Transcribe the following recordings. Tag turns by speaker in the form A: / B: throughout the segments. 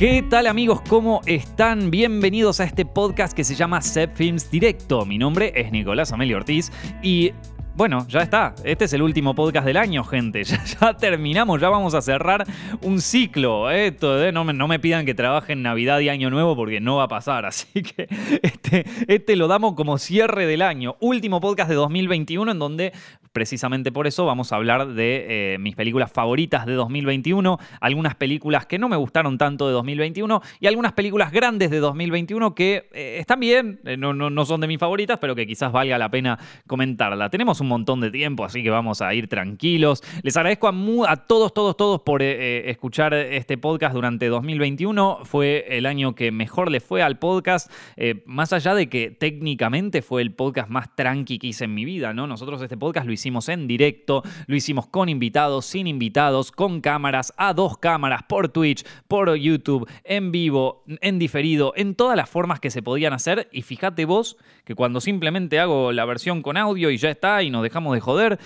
A: ¿Qué tal amigos? ¿Cómo están? Bienvenidos a este podcast que se llama Set Films Directo. Mi nombre es Nicolás Amelio Ortiz y bueno, ya está. Este es el último podcast del año, gente. Ya, terminamos, ya vamos a cerrar un ciclo. ¿eh? no, me, no, me, pidan que trabaje en Navidad y Año Nuevo porque no va a pasar. Así que este, este lo damos como cierre del año. Último podcast de 2021 en donde Precisamente por eso vamos a hablar de eh, mis películas favoritas de 2021, algunas películas que no me gustaron tanto de 2021 y algunas películas grandes de 2021 que eh, están bien, eh, no, no, son de mis favoritas, pero que quizás valga la pena comentarla. Tenemos un montón de tiempo, así que vamos a ir tranquilos. Les agradezco a, a todos, todos, todos por escuchar este podcast durante 2021. Fue el año que mejor le fue al podcast, más allá de que técnicamente fue el podcast más tranqui que hice en mi vida, ¿no? Nosotros este podcast lo hicimos en directo, lo hicimos con invitados, sin invitados, con cámaras, a dos cámaras, por Twitch, por YouTube, en vivo, en diferido, en todas las formas que se podían hacer. Y fíjate vos que cuando simplemente hago la versión con audio y ya está y nos dejamos de joder,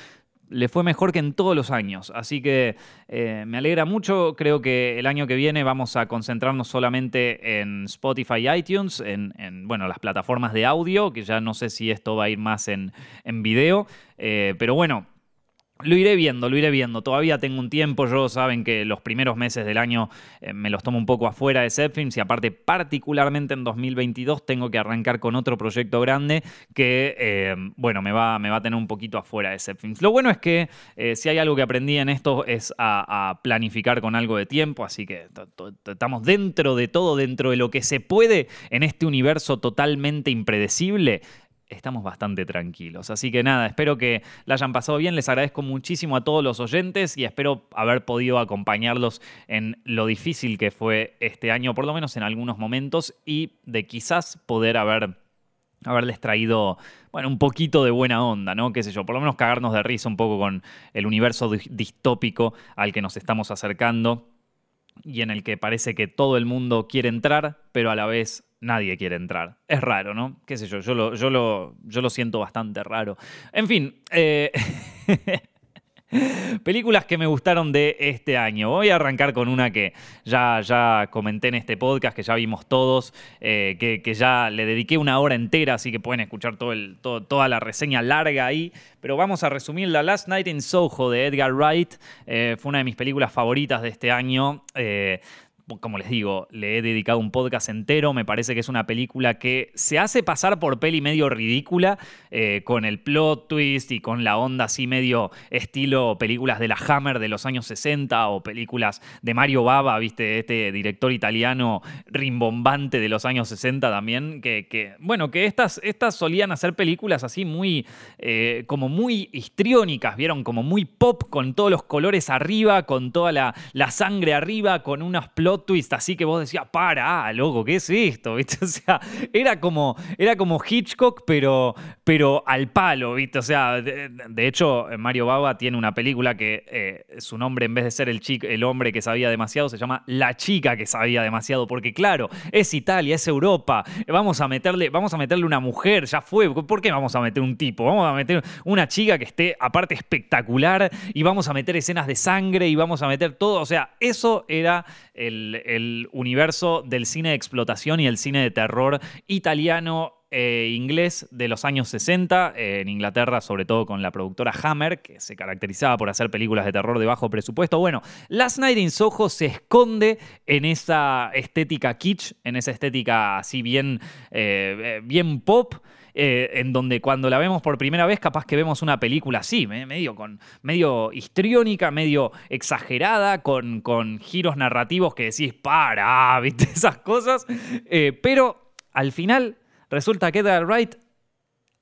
A: le fue mejor que en todos los años. Así que eh, me alegra mucho. Creo que el año que viene vamos a concentrarnos solamente en Spotify y iTunes, en, bueno, las plataformas de audio, que ya no sé si esto va a ir más en, en video. Eh, pero bueno, lo iré viendo, lo iré viendo. Todavía tengo un tiempo. Yo saben que los primeros meses del año eh, me los tomo un poco afuera de Zepfilms y aparte, particularmente en 2022, tengo que arrancar con otro proyecto grande que, eh, bueno, me va, me va a tener un poquito afuera de Zepfilms. Lo bueno es que eh, si hay algo que aprendí en esto es a, a planificar con algo de tiempo, así que estamos dentro de todo, dentro de lo que se puede en este universo totalmente impredecible estamos bastante tranquilos. Así que nada, espero que la hayan pasado bien. Les agradezco muchísimo a todos los oyentes y espero haber podido acompañarlos en lo difícil que fue este año, por lo menos en algunos momentos, y de quizás poder haber haberles traído, bueno, un poquito de buena onda, ¿no? Qué sé yo, por lo menos cagarnos de risa un poco con el universo distópico al que nos estamos acercando y en el que parece que todo el mundo quiere entrar, pero a la vez nadie quiere entrar. Es raro, ¿no? Qué sé yo, yo lo, yo lo, yo lo siento bastante raro. En fin, eh, Películas que me gustaron de este año. Voy a arrancar con una que ya, ya comenté en este podcast, que ya vimos todos, eh, que, ya le dediqué una hora entera, así que pueden escuchar el, toda la reseña larga ahí. Pero vamos a resumir la Last Night in Soho de Edgar Wright. Eh, fue una de mis películas favoritas de este año como les digo, le he dedicado un podcast entero. Me parece que es una película que se hace pasar por peli medio ridícula, eh, con el plot twist y con la onda así medio estilo películas de la Hammer de los años 60 o películas de Mario Bava, ¿viste? Este director italiano rimbombante de los años 60 también. Que, bueno, que estas, estas solían hacer películas así muy, eh, como muy histriónicas, ¿vieron? Como muy pop, con todos los colores arriba, con toda la, la sangre arriba, con unos plot twist así que vos decías, para, loco, ¿qué es esto? ¿Viste? O sea, era como, era como Hitchcock, pero, pero al palo, ¿viste? O sea, de, hecho, Mario Baba tiene una película que eh, su nombre, en vez de ser el, chico, el hombre que sabía demasiado, se llama La chica que sabía demasiado, porque claro, es Italia, es Europa, vamos a meterle, vamos a meterle una mujer, ya fue, ¿por qué vamos a meter un tipo? Vamos a meter una chica que esté aparte espectacular y vamos a meter escenas de sangre y vamos a meter todo, o sea, eso era el universo del cine de explotación y el cine de terror italiano e inglés de los años 60, en Inglaterra, sobre todo con la productora Hammer, que se caracterizaba por hacer películas de terror de bajo presupuesto. Bueno, Last Night in Soho se esconde en esa estética kitsch, en esa estética así bien, eh, bien pop. Eh, en donde cuando la vemos por primera vez, capaz que vemos una película así, medio, con, medio histriónica, medio exagerada, con, con giros narrativos que decís, para, ¿viste? Esas cosas. Eh, pero al final resulta que Edgar Wright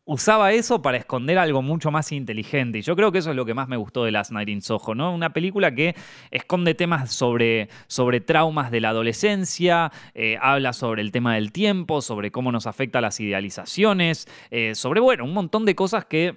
A: usaba eso para esconder algo mucho más inteligente. Y yo creo que eso es lo que más me gustó de Last Night in Soho, ¿no? Una película que esconde temas sobre, sobre traumas de la adolescencia, eh, habla sobre el tema del tiempo, sobre cómo nos afecta las idealizaciones, eh, sobre, bueno, un montón de cosas que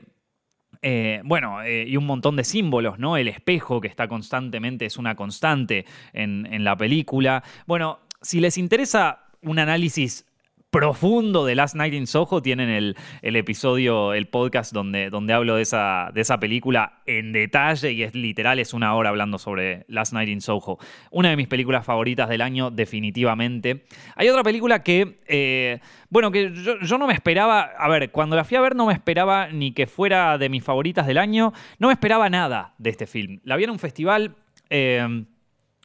A: eh, bueno, y un montón de símbolos, ¿no? El espejo que está constantemente, es una constante en, en la película. Bueno, si les interesa un análisis profundo de Last Night in Soho tienen el, episodio, el podcast donde, donde hablo de esa, de esa película en detalle y es literal, es una hora hablando sobre Last Night in Soho. Una de mis películas favoritas del año, definitivamente. Hay otra película que, eh, bueno, que yo, no me esperaba, a ver, cuando la fui a ver no me esperaba ni que fuera de mis favoritas del año, no me esperaba nada de este film. La vi en un festival... Eh,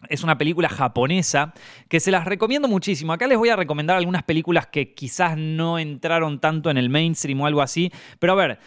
A: es una película japonesa que se las recomiendo muchísimo. Acá les voy a recomendar algunas películas que quizás no entraron tanto en el mainstream o algo así. Pero a ver,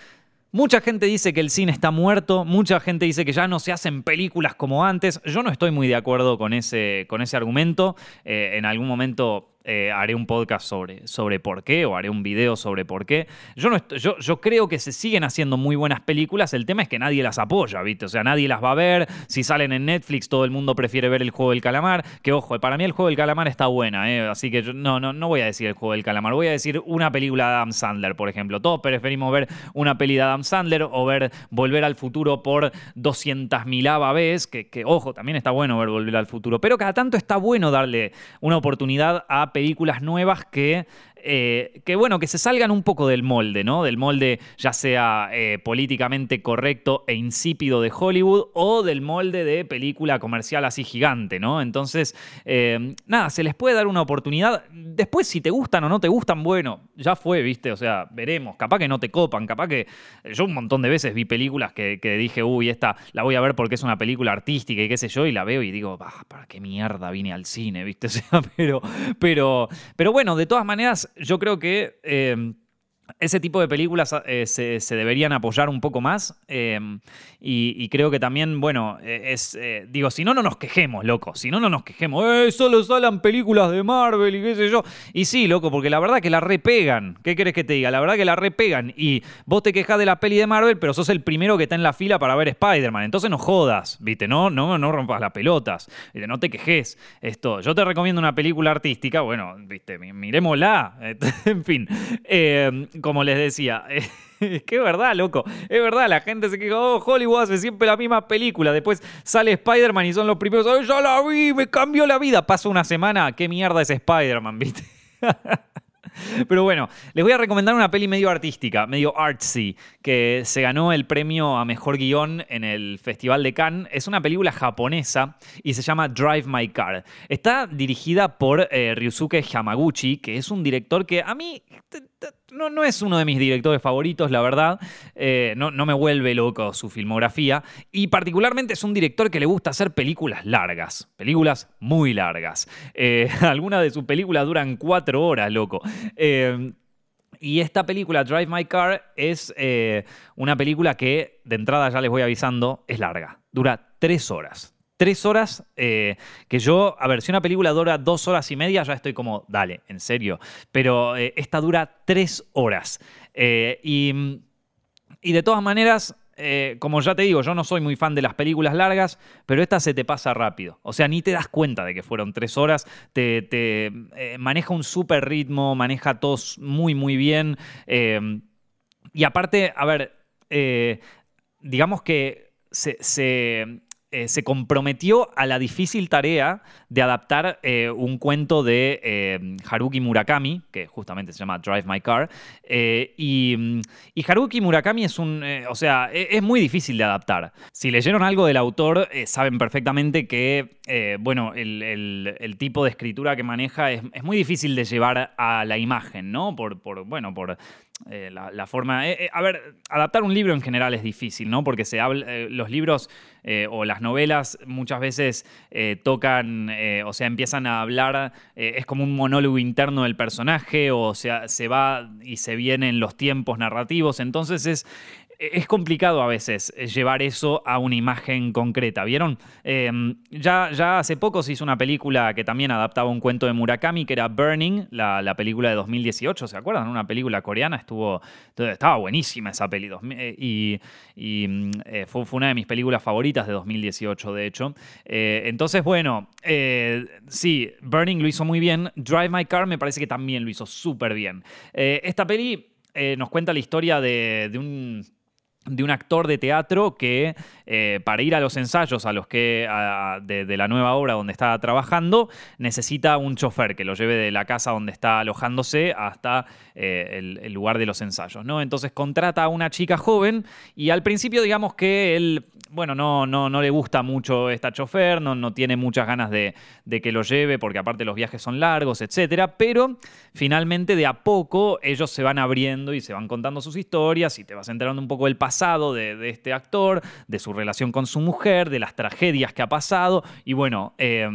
A: mucha gente dice que el cine está muerto, mucha gente dice que ya no se hacen películas como antes. Yo no estoy muy de acuerdo con ese, con ese argumento. Eh, en algún momento eh, haré un podcast sobre, sobre por qué o haré un video sobre por qué. Yo, no yo, yo creo que se siguen haciendo muy buenas películas, el tema es que nadie las apoya, ¿viste? O sea, nadie las va a ver, si salen en Netflix todo el mundo prefiere ver el juego del calamar, que ojo, para mí el juego del calamar está buena, ¿eh? así que no, no, no voy a decir el juego del calamar, voy a decir una película de Adam Sandler, por ejemplo. Todos preferimos ver una peli de Adam Sandler o ver Volver al Futuro por 200.000 veces, que, que ojo, también está bueno ver Volver al Futuro, pero cada tanto está bueno darle una oportunidad a películas nuevas que eh, que bueno, que se salgan un poco del molde, ¿no? Del molde ya sea eh, políticamente correcto e insípido de Hollywood o del molde de película comercial así gigante, ¿no? Entonces, eh, nada, se les puede dar una oportunidad. Después, si te gustan o no te gustan, bueno, ya fue, ¿viste? O sea, veremos. Capaz que no te copan, capaz que. Yo un montón de veces vi películas que, dije, uy, esta la voy a ver porque es una película artística y qué sé yo, y la veo y digo, ¿para qué mierda vine al cine, ¿viste? O sea, pero, pero, pero bueno, de todas maneras, yo creo que eh, ese tipo de películas eh, se, deberían apoyar un poco más. Em, y, creo que también, bueno, eh, es. Eh, digo, si no, no nos quejemos, loco. Si no, no nos quejemos. ¡Eh! Solo salen películas de Marvel y qué sé yo. Y sí, loco, porque la verdad que la repegan. ¿Qué querés que te diga? La verdad que la repegan. Y vos te quejas de la peli de Marvel, pero sos el primero que está en la fila para ver Spider-Man. Entonces no jodas, ¿viste? No, no, no rompas las pelotas. No te quejes. Esto. Yo te recomiendo una película artística. Bueno, ¿viste? Miremosla. en fin. Como les decía. Es que es verdad, loco. Es verdad, la gente se queja, oh, Hollywood hace siempre la misma película. Después sale Spider-Man y son los primeros, ¡ay, ya la vi! ¡Me cambió la vida! Pasa una semana, ¿qué mierda es Spider-Man, viste? Pero bueno, les voy a recomendar una peli medio artística, medio artsy, que se ganó el premio a mejor guion en el Festival de Cannes. Es una película japonesa y se llama Drive My Car. Está dirigida por eh, Ryusuke Hamaguchi, que es un director que a mí no, no es uno de mis directores favoritos, la verdad. Eh, no, no me vuelve loco su filmografía. Y particularmente es un director que le gusta hacer películas largas. Películas muy largas. Eh, algunas de sus películas duran cuatro horas, loco. Eh, y esta película, Drive My Car, es una película que, de entrada ya les voy avisando, es larga. Dura tres horas tres horas que yo, a ver, si una película dura dos horas y media, ya estoy como, dale, en serio. Pero esta dura tres horas. y, y, de todas maneras, eh, como ya te digo, yo no soy muy fan de las películas largas, pero esta se te pasa rápido. O sea, ni te das cuenta de que fueron tres horas. Te, eh, maneja un súper ritmo, maneja todos muy, muy bien. Eh, y aparte, a ver, digamos que se, eh, se comprometió a la difícil tarea de adaptar eh, un cuento de eh, Haruki Murakami, que justamente se llama Drive My Car. Y, Haruki Murakami es un. o sea, e, es, muy difícil de adaptar. Si leyeron algo del autor, saben perfectamente que, bueno, el, tipo de escritura que maneja es, muy difícil de llevar a la imagen, ¿no? Por, por bueno, por eh, la, forma. Eh, eh, a ver, adaptar un libro en general es difícil, ¿no? Porque se habla, los libros o las novelas muchas veces tocan, o sea, empiezan a hablar, es como un monólogo interno del personaje, o sea, se va y se vienen los tiempos narrativos. Entonces es, es complicado a veces eh, llevar eso a una imagen concreta, ¿vieron? Em, ya, ya hace poco se hizo una película que también adaptaba un cuento de Murakami, que era Burning, la, película de 2018, ¿se acuerdan? Una película coreana, estuvo, estaba buenísima esa peli, eh, y, eh, fue, una de mis películas favoritas de 2018, de hecho. entonces, bueno, sí, Burning lo hizo muy bien, Drive My Car me parece que también lo hizo súper bien. esta peli nos cuenta la historia de un de un actor de teatro que eh, para ir a los ensayos a los que de, la nueva obra donde está trabajando necesita un chofer que lo lleve de la casa donde está alojándose hasta eh, el, lugar de los ensayos ¿no? entonces contrata a una chica joven y al principio digamos que él bueno no, no, no le gusta mucho esta chofer no, no tiene muchas ganas de, de que lo lleve porque aparte los viajes son largos etcétera pero finalmente de a poco ellos se van abriendo y se van contando sus historias y te vas enterando un poco del pasado de, este actor, de su relación con su mujer, de las tragedias que ha pasado y bueno... Eh,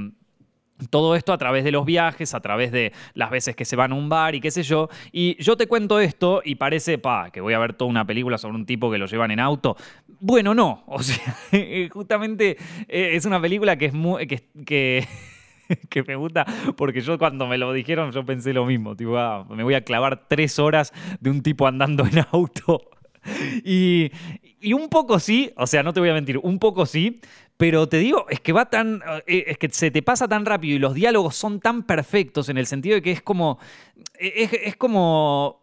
A: todo esto a través de los viajes, a través de las veces que se van a un bar y qué sé yo. Y yo te cuento esto y parece, pa, que voy a ver toda una película sobre un tipo que lo llevan en auto. Bueno, no. O sea, justamente eh, es una película que es muy. que, que me gusta, porque yo cuando me lo dijeron yo pensé lo mismo, ah, me voy a clavar tres horas de un tipo andando en auto y, un poco sí, o sea, no te voy a mentir, un poco sí, pero te digo, es que va tan. Eh, es que se te pasa tan rápido y los diálogos son tan perfectos en el sentido de que es como. es como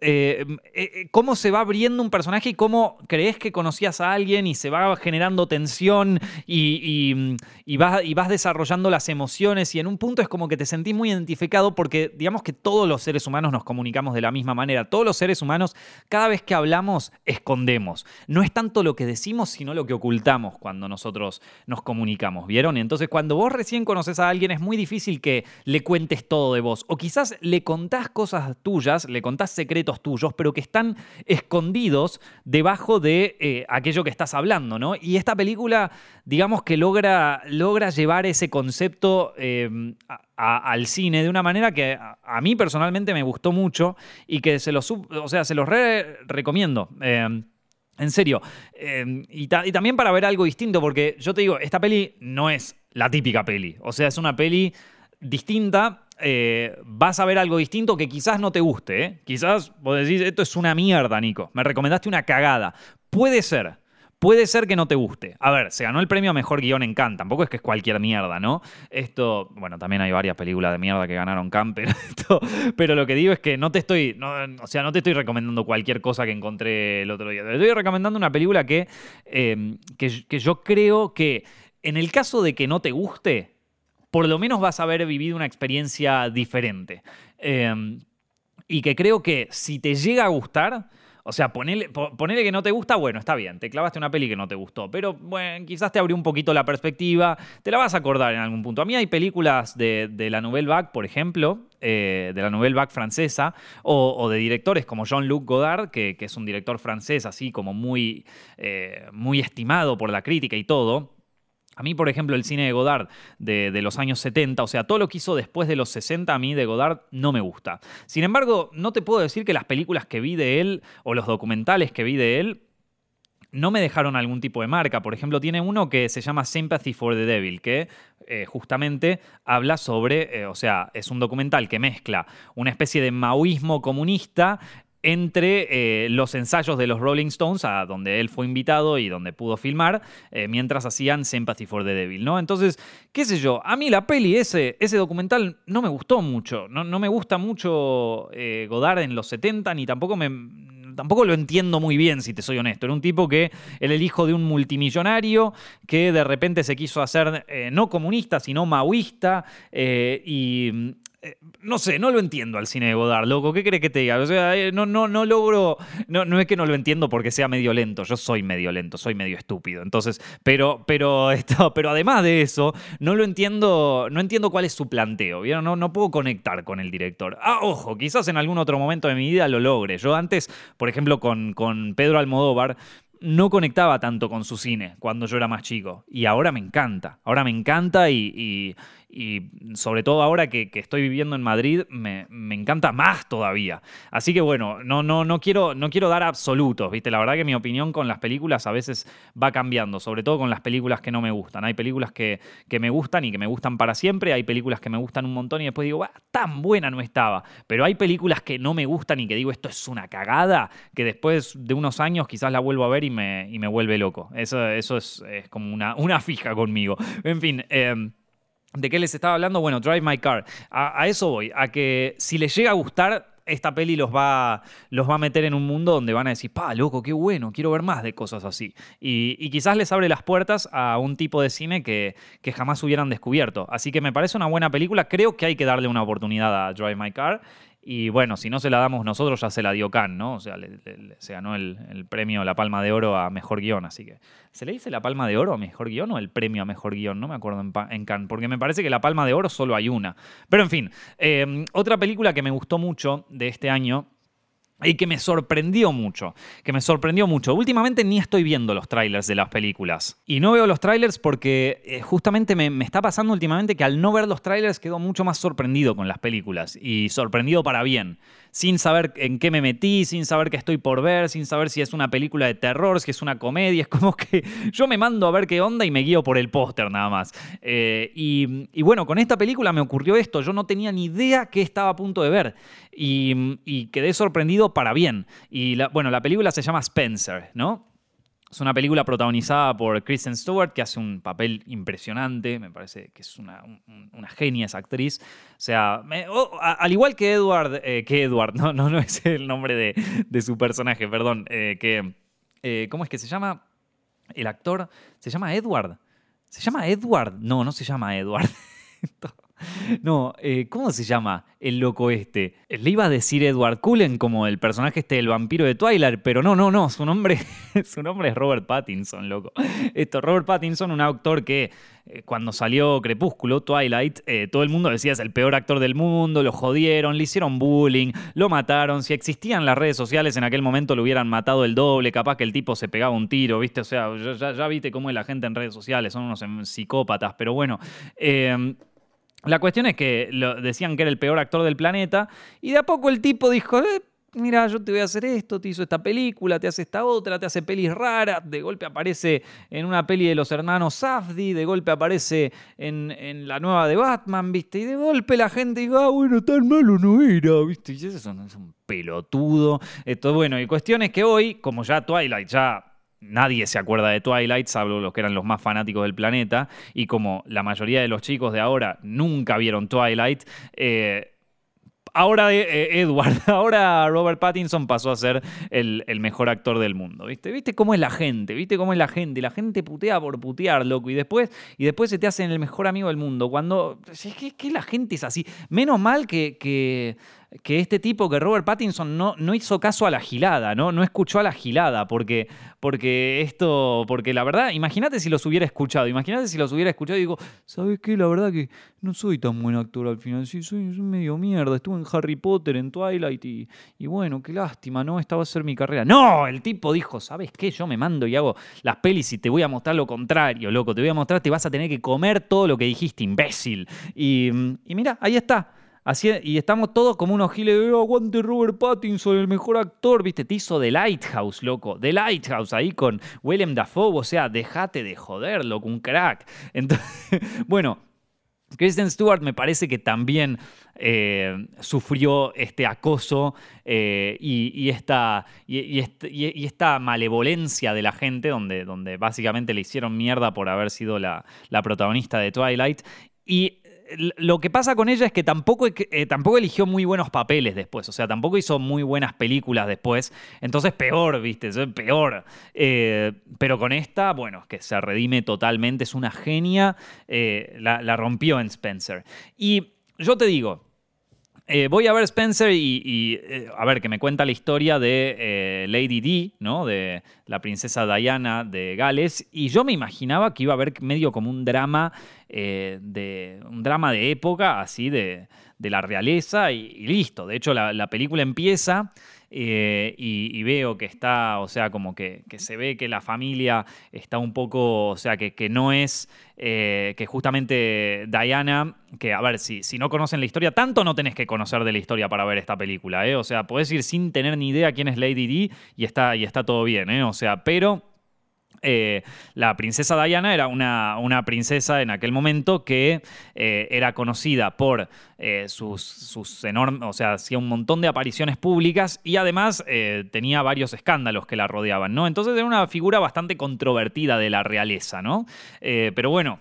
A: eh, eh, eh, cómo se va abriendo un personaje y cómo crees que conocías a alguien y se va generando tensión y, vas, y, vas, desarrollando las emociones y en un punto es como que te sentís muy identificado porque digamos que todos los seres humanos nos comunicamos de la misma manera. Todos los seres humanos, cada vez que hablamos, escondemos. No es tanto lo que decimos, sino lo que ocultamos cuando nosotros nos comunicamos, ¿vieron? Entonces cuando vos recién conoces a alguien es muy difícil que le cuentes todo de vos o quizás le contás cosas tuyas, le contás secretos tuyos, pero que están escondidos debajo de eh, aquello que estás hablando, ¿no? Y esta película, digamos que logra, logra llevar ese concepto eh, al cine de una manera que a, mí personalmente me gustó mucho y que se los, o sea, se los recomiendo. Eh, en serio. y, y, también para ver algo distinto, porque yo te digo, esta peli no es la típica peli. O sea, es una peli distinta eh, vas a ver algo distinto que quizás no te guste. ¿eh? Quizás vos decís, esto es una mierda, Nico. Me recomendaste una cagada. Puede ser. Puede ser que no te guste. A ver, se ganó el premio a mejor guion en Cannes. Tampoco es que es cualquier mierda, ¿no? Esto, bueno, también hay varias películas de mierda que ganaron Cannes, pero, lo que digo es que no te estoy, o sea, no te estoy recomendando cualquier cosa que encontré el otro día. Te estoy recomendando una película que, eh, que yo creo que en el caso de que no te guste, por lo menos vas a haber vivido una experiencia diferente. Em, y que creo que si te llega a gustar, o sea, ponele, que no te gusta, bueno, está bien, te clavaste una peli que no te gustó, pero bueno, quizás te abrió un poquito la perspectiva, te la vas a acordar en algún punto. A mí hay películas de, la Nouvelle Vague, por ejemplo, eh, de la Nouvelle Vague francesa, o, de directores como Jean-Luc Godard, que, es un director francés así como muy, eh, muy estimado por la crítica y todo a mí, por ejemplo, el cine de Godard de, los años 70, o sea, todo lo que hizo después de los 60, a mí de Godard no me gusta. Sin embargo, no te puedo decir que las películas que vi de él o los documentales que vi de él no me dejaron algún tipo de marca. Por ejemplo, tiene uno que se llama Sympathy for the Devil, que eh, justamente habla sobre, eh, o sea, es un documental que mezcla una especie de maoísmo comunista entre eh, los ensayos de los Rolling Stones, a donde él fue invitado y donde pudo filmar, eh, mientras hacían Sympathy for the Devil, ¿no? Entonces, qué sé yo, a mí la peli, ese, ese documental, no me gustó mucho. No, me gusta mucho eh, Godard en los 70, ni tampoco me, tampoco lo entiendo muy bien, si te soy honesto. Era un tipo que era el hijo de un multimillonario que de repente se quiso hacer no comunista, sino maoísta y no sé, no lo entiendo al cine de Godard, loco. ¿Qué crees que te diga? O sea, eh, no, no, no logro. No, no es que no lo entiendo porque sea medio lento. Yo soy medio lento, soy medio estúpido. Entonces, pero, pero, esto, pero además de eso, no lo entiendo. No entiendo cuál es su planteo. ¿vieron? No, no puedo conectar con el director. Ah, ojo, quizás en algún otro momento de mi vida lo logre. Yo antes, por ejemplo, con, con Pedro Almodóvar no conectaba tanto con su cine cuando yo era más chico. Y ahora me encanta. Ahora me encanta y sobre todo ahora que, estoy viviendo en Madrid, me, encanta más todavía. Así que bueno, no, no, no, quiero, no quiero dar absolutos, ¿viste? La verdad que mi opinión con las películas a veces va cambiando, sobre todo con las películas que no me gustan. Hay películas que, me gustan y que me gustan para siempre, hay películas que me gustan un montón y después digo, tan buena no estaba. Pero hay películas que no me gustan y que digo, esto es una cagada, que después de unos años quizás la vuelvo a ver y me, y me vuelve loco. Eso, eso es, como una, una fija conmigo. En fin. Eh, ¿De qué les estaba hablando? Bueno, Drive My Car. A, eso voy, a que si les llega a gustar, esta peli los va, los va a meter en un mundo donde van a decir, pa, loco, qué bueno, quiero ver más de cosas así. Y, quizás les abre las puertas a un tipo de cine que, que jamás hubieran descubierto. Así que me parece una buena película, creo que hay que darle una oportunidad a Drive My Car. Y bueno, si no se la damos nosotros, ya se la dio Cannes, ¿no? O sea, se ganó el, premio La Palma de Oro a Mejor Guión, así que... ¿Se le dice la Palma de Oro a Mejor Guión o el premio a Mejor Guión? No me acuerdo en, en porque me parece que la Palma de Oro solo hay una. Pero en fin, eh, otra película que me gustó mucho de este año y que me sorprendió mucho, que me sorprendió mucho. Últimamente ni estoy viendo los trailers de las películas. Y no veo los trailers porque eh, justamente me, me, está pasando últimamente que al no ver los trailers quedo mucho más sorprendido con las películas. Y sorprendido para bien sin saber en qué me metí, sin saber qué estoy por ver, sin saber si es una película de terror, si es una comedia. Es como que yo me mando a ver qué onda y me guío por el póster nada más. Eh, y, bueno, con esta película me ocurrió esto. Yo no tenía ni idea qué estaba a punto de ver. Y, quedé sorprendido para bien. Y bueno, la película se llama Spencer, ¿no? Es una película protagonizada por Kristen Stewart, que hace un papel impresionante, me parece que es una, genia esa actriz. O sea, al igual que Edward, eh, Edward, no, no, no es el nombre de, su personaje, perdón, eh, eh, ¿cómo es que se llama? El actor, ¿se llama Edward? ¿Se llama Edward? No, no se llama Edward. No, eh, ¿cómo se llama el loco este? Le iba a decir Edward Cullen como el personaje este del vampiro de Twilight, pero no, no, no, su nombre, su nombre es Robert Pattinson, loco. Esto, Robert Pattinson, un actor que eh, cuando salió Crepúsculo, Twilight, eh, todo el mundo decía es el peor actor del mundo, lo jodieron, le hicieron bullying, lo mataron. Si existían las redes sociales en aquel momento lo hubieran matado el doble, capaz que el tipo se pegaba un tiro, ¿viste? O sea, ya, viste cómo es la gente en redes sociales, son unos psicópatas, pero bueno. La cuestión es que lo, decían que era el peor actor del planeta y de a poco el tipo dijo, eh, mira, yo te voy a hacer esto, te hizo esta película, te hace esta otra, te hace pelis raras, de golpe aparece en una peli de los hermanos Safdie, de golpe aparece en, la nueva de Batman, ¿viste? Y de golpe la gente dice, ah, bueno, tan malo no era, ¿viste? Y eso es un pelotudo. Esto, bueno, y cuestión es que hoy, como ya Twilight ya nadie se acuerda de Twilight, salvo los que eran los más fanáticos del planeta, y como la mayoría de los chicos de ahora nunca vieron Twilight, eh, ahora eh, Edward, ahora Robert Pattinson pasó a ser el, mejor actor del mundo, ¿viste? ¿Viste cómo es la gente? ¿Viste cómo es la gente? La gente putea por putear, loco, y después, y después se te hacen el mejor amigo del mundo. Cuando, es que, la gente es así. Menos mal que, que que este tipo, que Robert Pattinson, no, no hizo caso a la gilada, ¿no? No escuchó a la gilada, porque, porque esto, porque la verdad, imagínate si los hubiera escuchado, imagínate si los hubiera escuchado y digo, ¿sabes qué? La verdad que no soy tan buen actor al final, sí, soy, medio mierda, estuve en Harry Potter, en Twilight y, bueno, qué lástima, ¿no? Esta va a ser mi carrera. No, el tipo dijo, ¿sabes qué? Yo me mando y hago las pelis y te voy a mostrar lo contrario, loco, te voy a mostrar, te vas a tener que comer todo lo que dijiste, imbécil. Y, y mira, ahí está y estamos todos como unos giles de aguante Robert Pattinson, el mejor actor, viste, te hizo The Lighthouse, loco. The Lighthouse ahí con Willem Dafoe, o sea, déjate de joder, loco, un crack. Bueno, Kristen Stewart me parece que también eh, sufrió este acoso eh, y, esta, y, esta, malevolencia de la gente, donde, donde básicamente le hicieron mierda por haber sido la, la protagonista de Twilight. Y lo que pasa con ella es que tampoco, eh, tampoco eligió muy buenos papeles después, o sea, tampoco hizo muy buenas películas después, entonces peor, viste, peor. Eh, pero con esta, bueno, es que se redime totalmente, es una genia, eh, la rompió en Spencer. Y yo te digo, eh, voy a ver Spencer y, eh, a ver, que me cuenta la historia de eh, Lady D, ¿no? De la princesa Diana de Gales. Y yo me imaginaba que iba a haber medio como un drama, de, un drama de época, así, de, la realeza y, listo. De hecho, la película empieza eh, y, veo que está, o sea, como que, se ve que la familia está un poco, o sea, que, no es, eh, que justamente Diana, que a ver, si, si no conocen la historia, tanto no tenés que conocer de la historia para ver esta película, ¿eh? O sea, podés ir sin tener ni idea quién es Lady D y está, y está todo bien, ¿eh? O sea, pero eh, la princesa Diana era una, una, princesa en aquel momento que eh, era conocida por eh, sus, sus, enormes, o sea, hacía un montón de apariciones públicas y además tenía varios escándalos que la rodeaban, ¿no? Entonces era una figura bastante controvertida de la realeza, ¿no? pero bueno,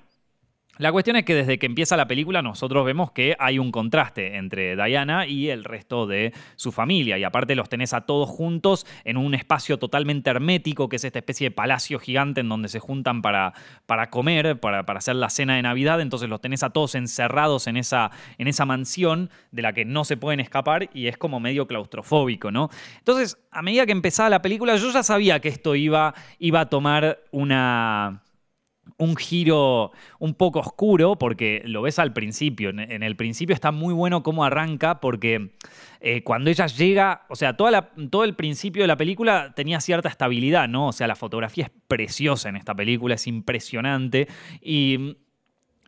A: La cuestión es que desde que empieza la película nosotros vemos que hay un contraste entre Diana y el resto de su familia y aparte los tenés a todos juntos en un espacio totalmente hermético que es esta especie de palacio gigante en donde se juntan para, para comer, para, para, hacer la cena de Navidad, entonces los tenés a todos encerrados en esa, en esa mansión de la que no se pueden escapar y es como medio claustrofóbico, ¿no? Entonces, a medida que empezaba la película yo ya sabía que esto iba, iba a tomar una un giro un poco oscuro, porque lo ves al principio. En el principio está muy bueno cómo arranca, porque eh, cuando ella llega, o sea, toda todo el principio de la película tenía cierta estabilidad, ¿no? O sea, la fotografía es preciosa en esta película, es impresionante. Y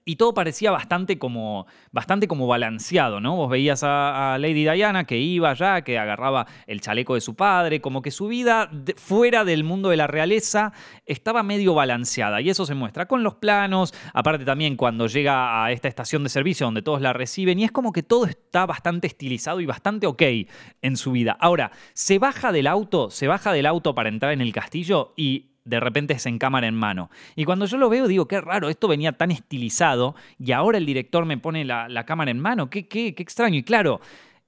A: y todo parecía bastante como, bastante como balanceado, ¿no? Vos veías a, Lady Diana que iba allá, que agarraba el chaleco de su padre, como que su vida fuera del mundo de la realeza estaba medio balanceada y eso se muestra con los planos, aparte también cuando llega a esta estación de servicio donde todos la reciben y es como que todo está bastante estilizado y bastante ok en su vida. Ahora, se baja del auto, se baja del auto para entrar en el castillo y de repente es en cámara en mano. Y cuando yo lo veo digo, qué raro, esto venía tan estilizado y ahora el director me pone la, cámara en mano, qué, qué, qué, extraño. Y claro,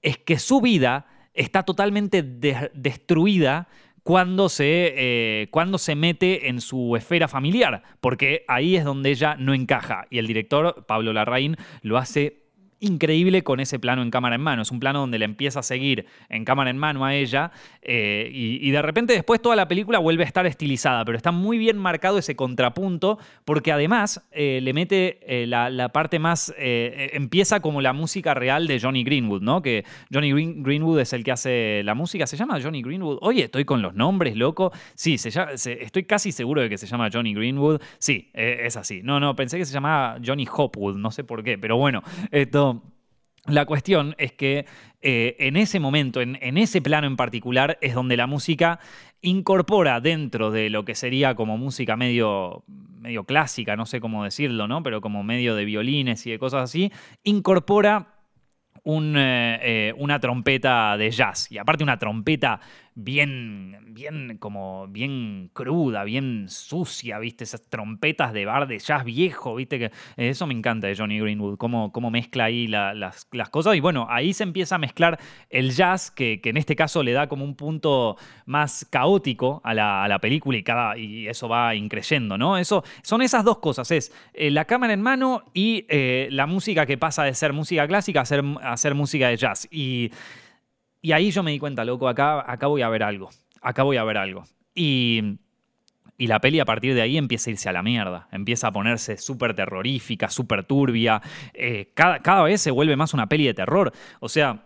A: es que su vida está totalmente destruida cuando se, eh, cuando se mete en su esfera familiar, porque ahí es donde ella no encaja. Y el director, Pablo Larraín, lo hace increíble con ese plano en cámara en mano. Es un plano donde le empieza a seguir en cámara en mano a ella eh, y, de repente después toda la película vuelve a estar estilizada, pero está muy bien marcado ese contrapunto porque además eh, le mete eh, la, parte más... empieza como la música real de Johnny Greenwood, ¿no? Que Johnny Greenwood es el que hace la música. ¿Se llama Johnny Greenwood? Oye, estoy con los nombres, loco. Sí, estoy casi seguro de que se llama Johnny Greenwood. Sí, es así. No, no, pensé que se llamaba Johnny Hopwood, no sé por qué, pero bueno, esto... La cuestión es que eh, en ese momento, en, ese plano en particular, es donde la música incorpora dentro de lo que sería como música medio, medio clásica, no sé cómo decirlo, ¿no? Pero como medio de violines y de cosas así, incorpora eh, eh, una trompeta de jazz. Y aparte una trompeta bien, bien, como bien cruda, bien sucia, ¿viste? Esas trompetas de bar de jazz viejo, ¿viste? Que eh, eso me encanta de Johnny Greenwood, cómo, cómo mezcla ahí las, cosas. Y bueno, ahí se empieza a mezclar el jazz, que, en este caso le da como un punto más caótico a la, película y, cada, y eso va increyendo, ¿no? Eso, son esas dos cosas, es eh, la cámara en mano y eh, la música que pasa de ser música clásica a ser, a ser música de jazz. Y y ahí yo me di cuenta, loco, acá, acá voy a ver algo. Acá voy a ver algo. Y, y la peli a partir de ahí empieza a irse a la mierda. Empieza a ponerse súper terrorífica, súper turbia. Eh, cada, cada vez se vuelve más una peli de terror. O sea,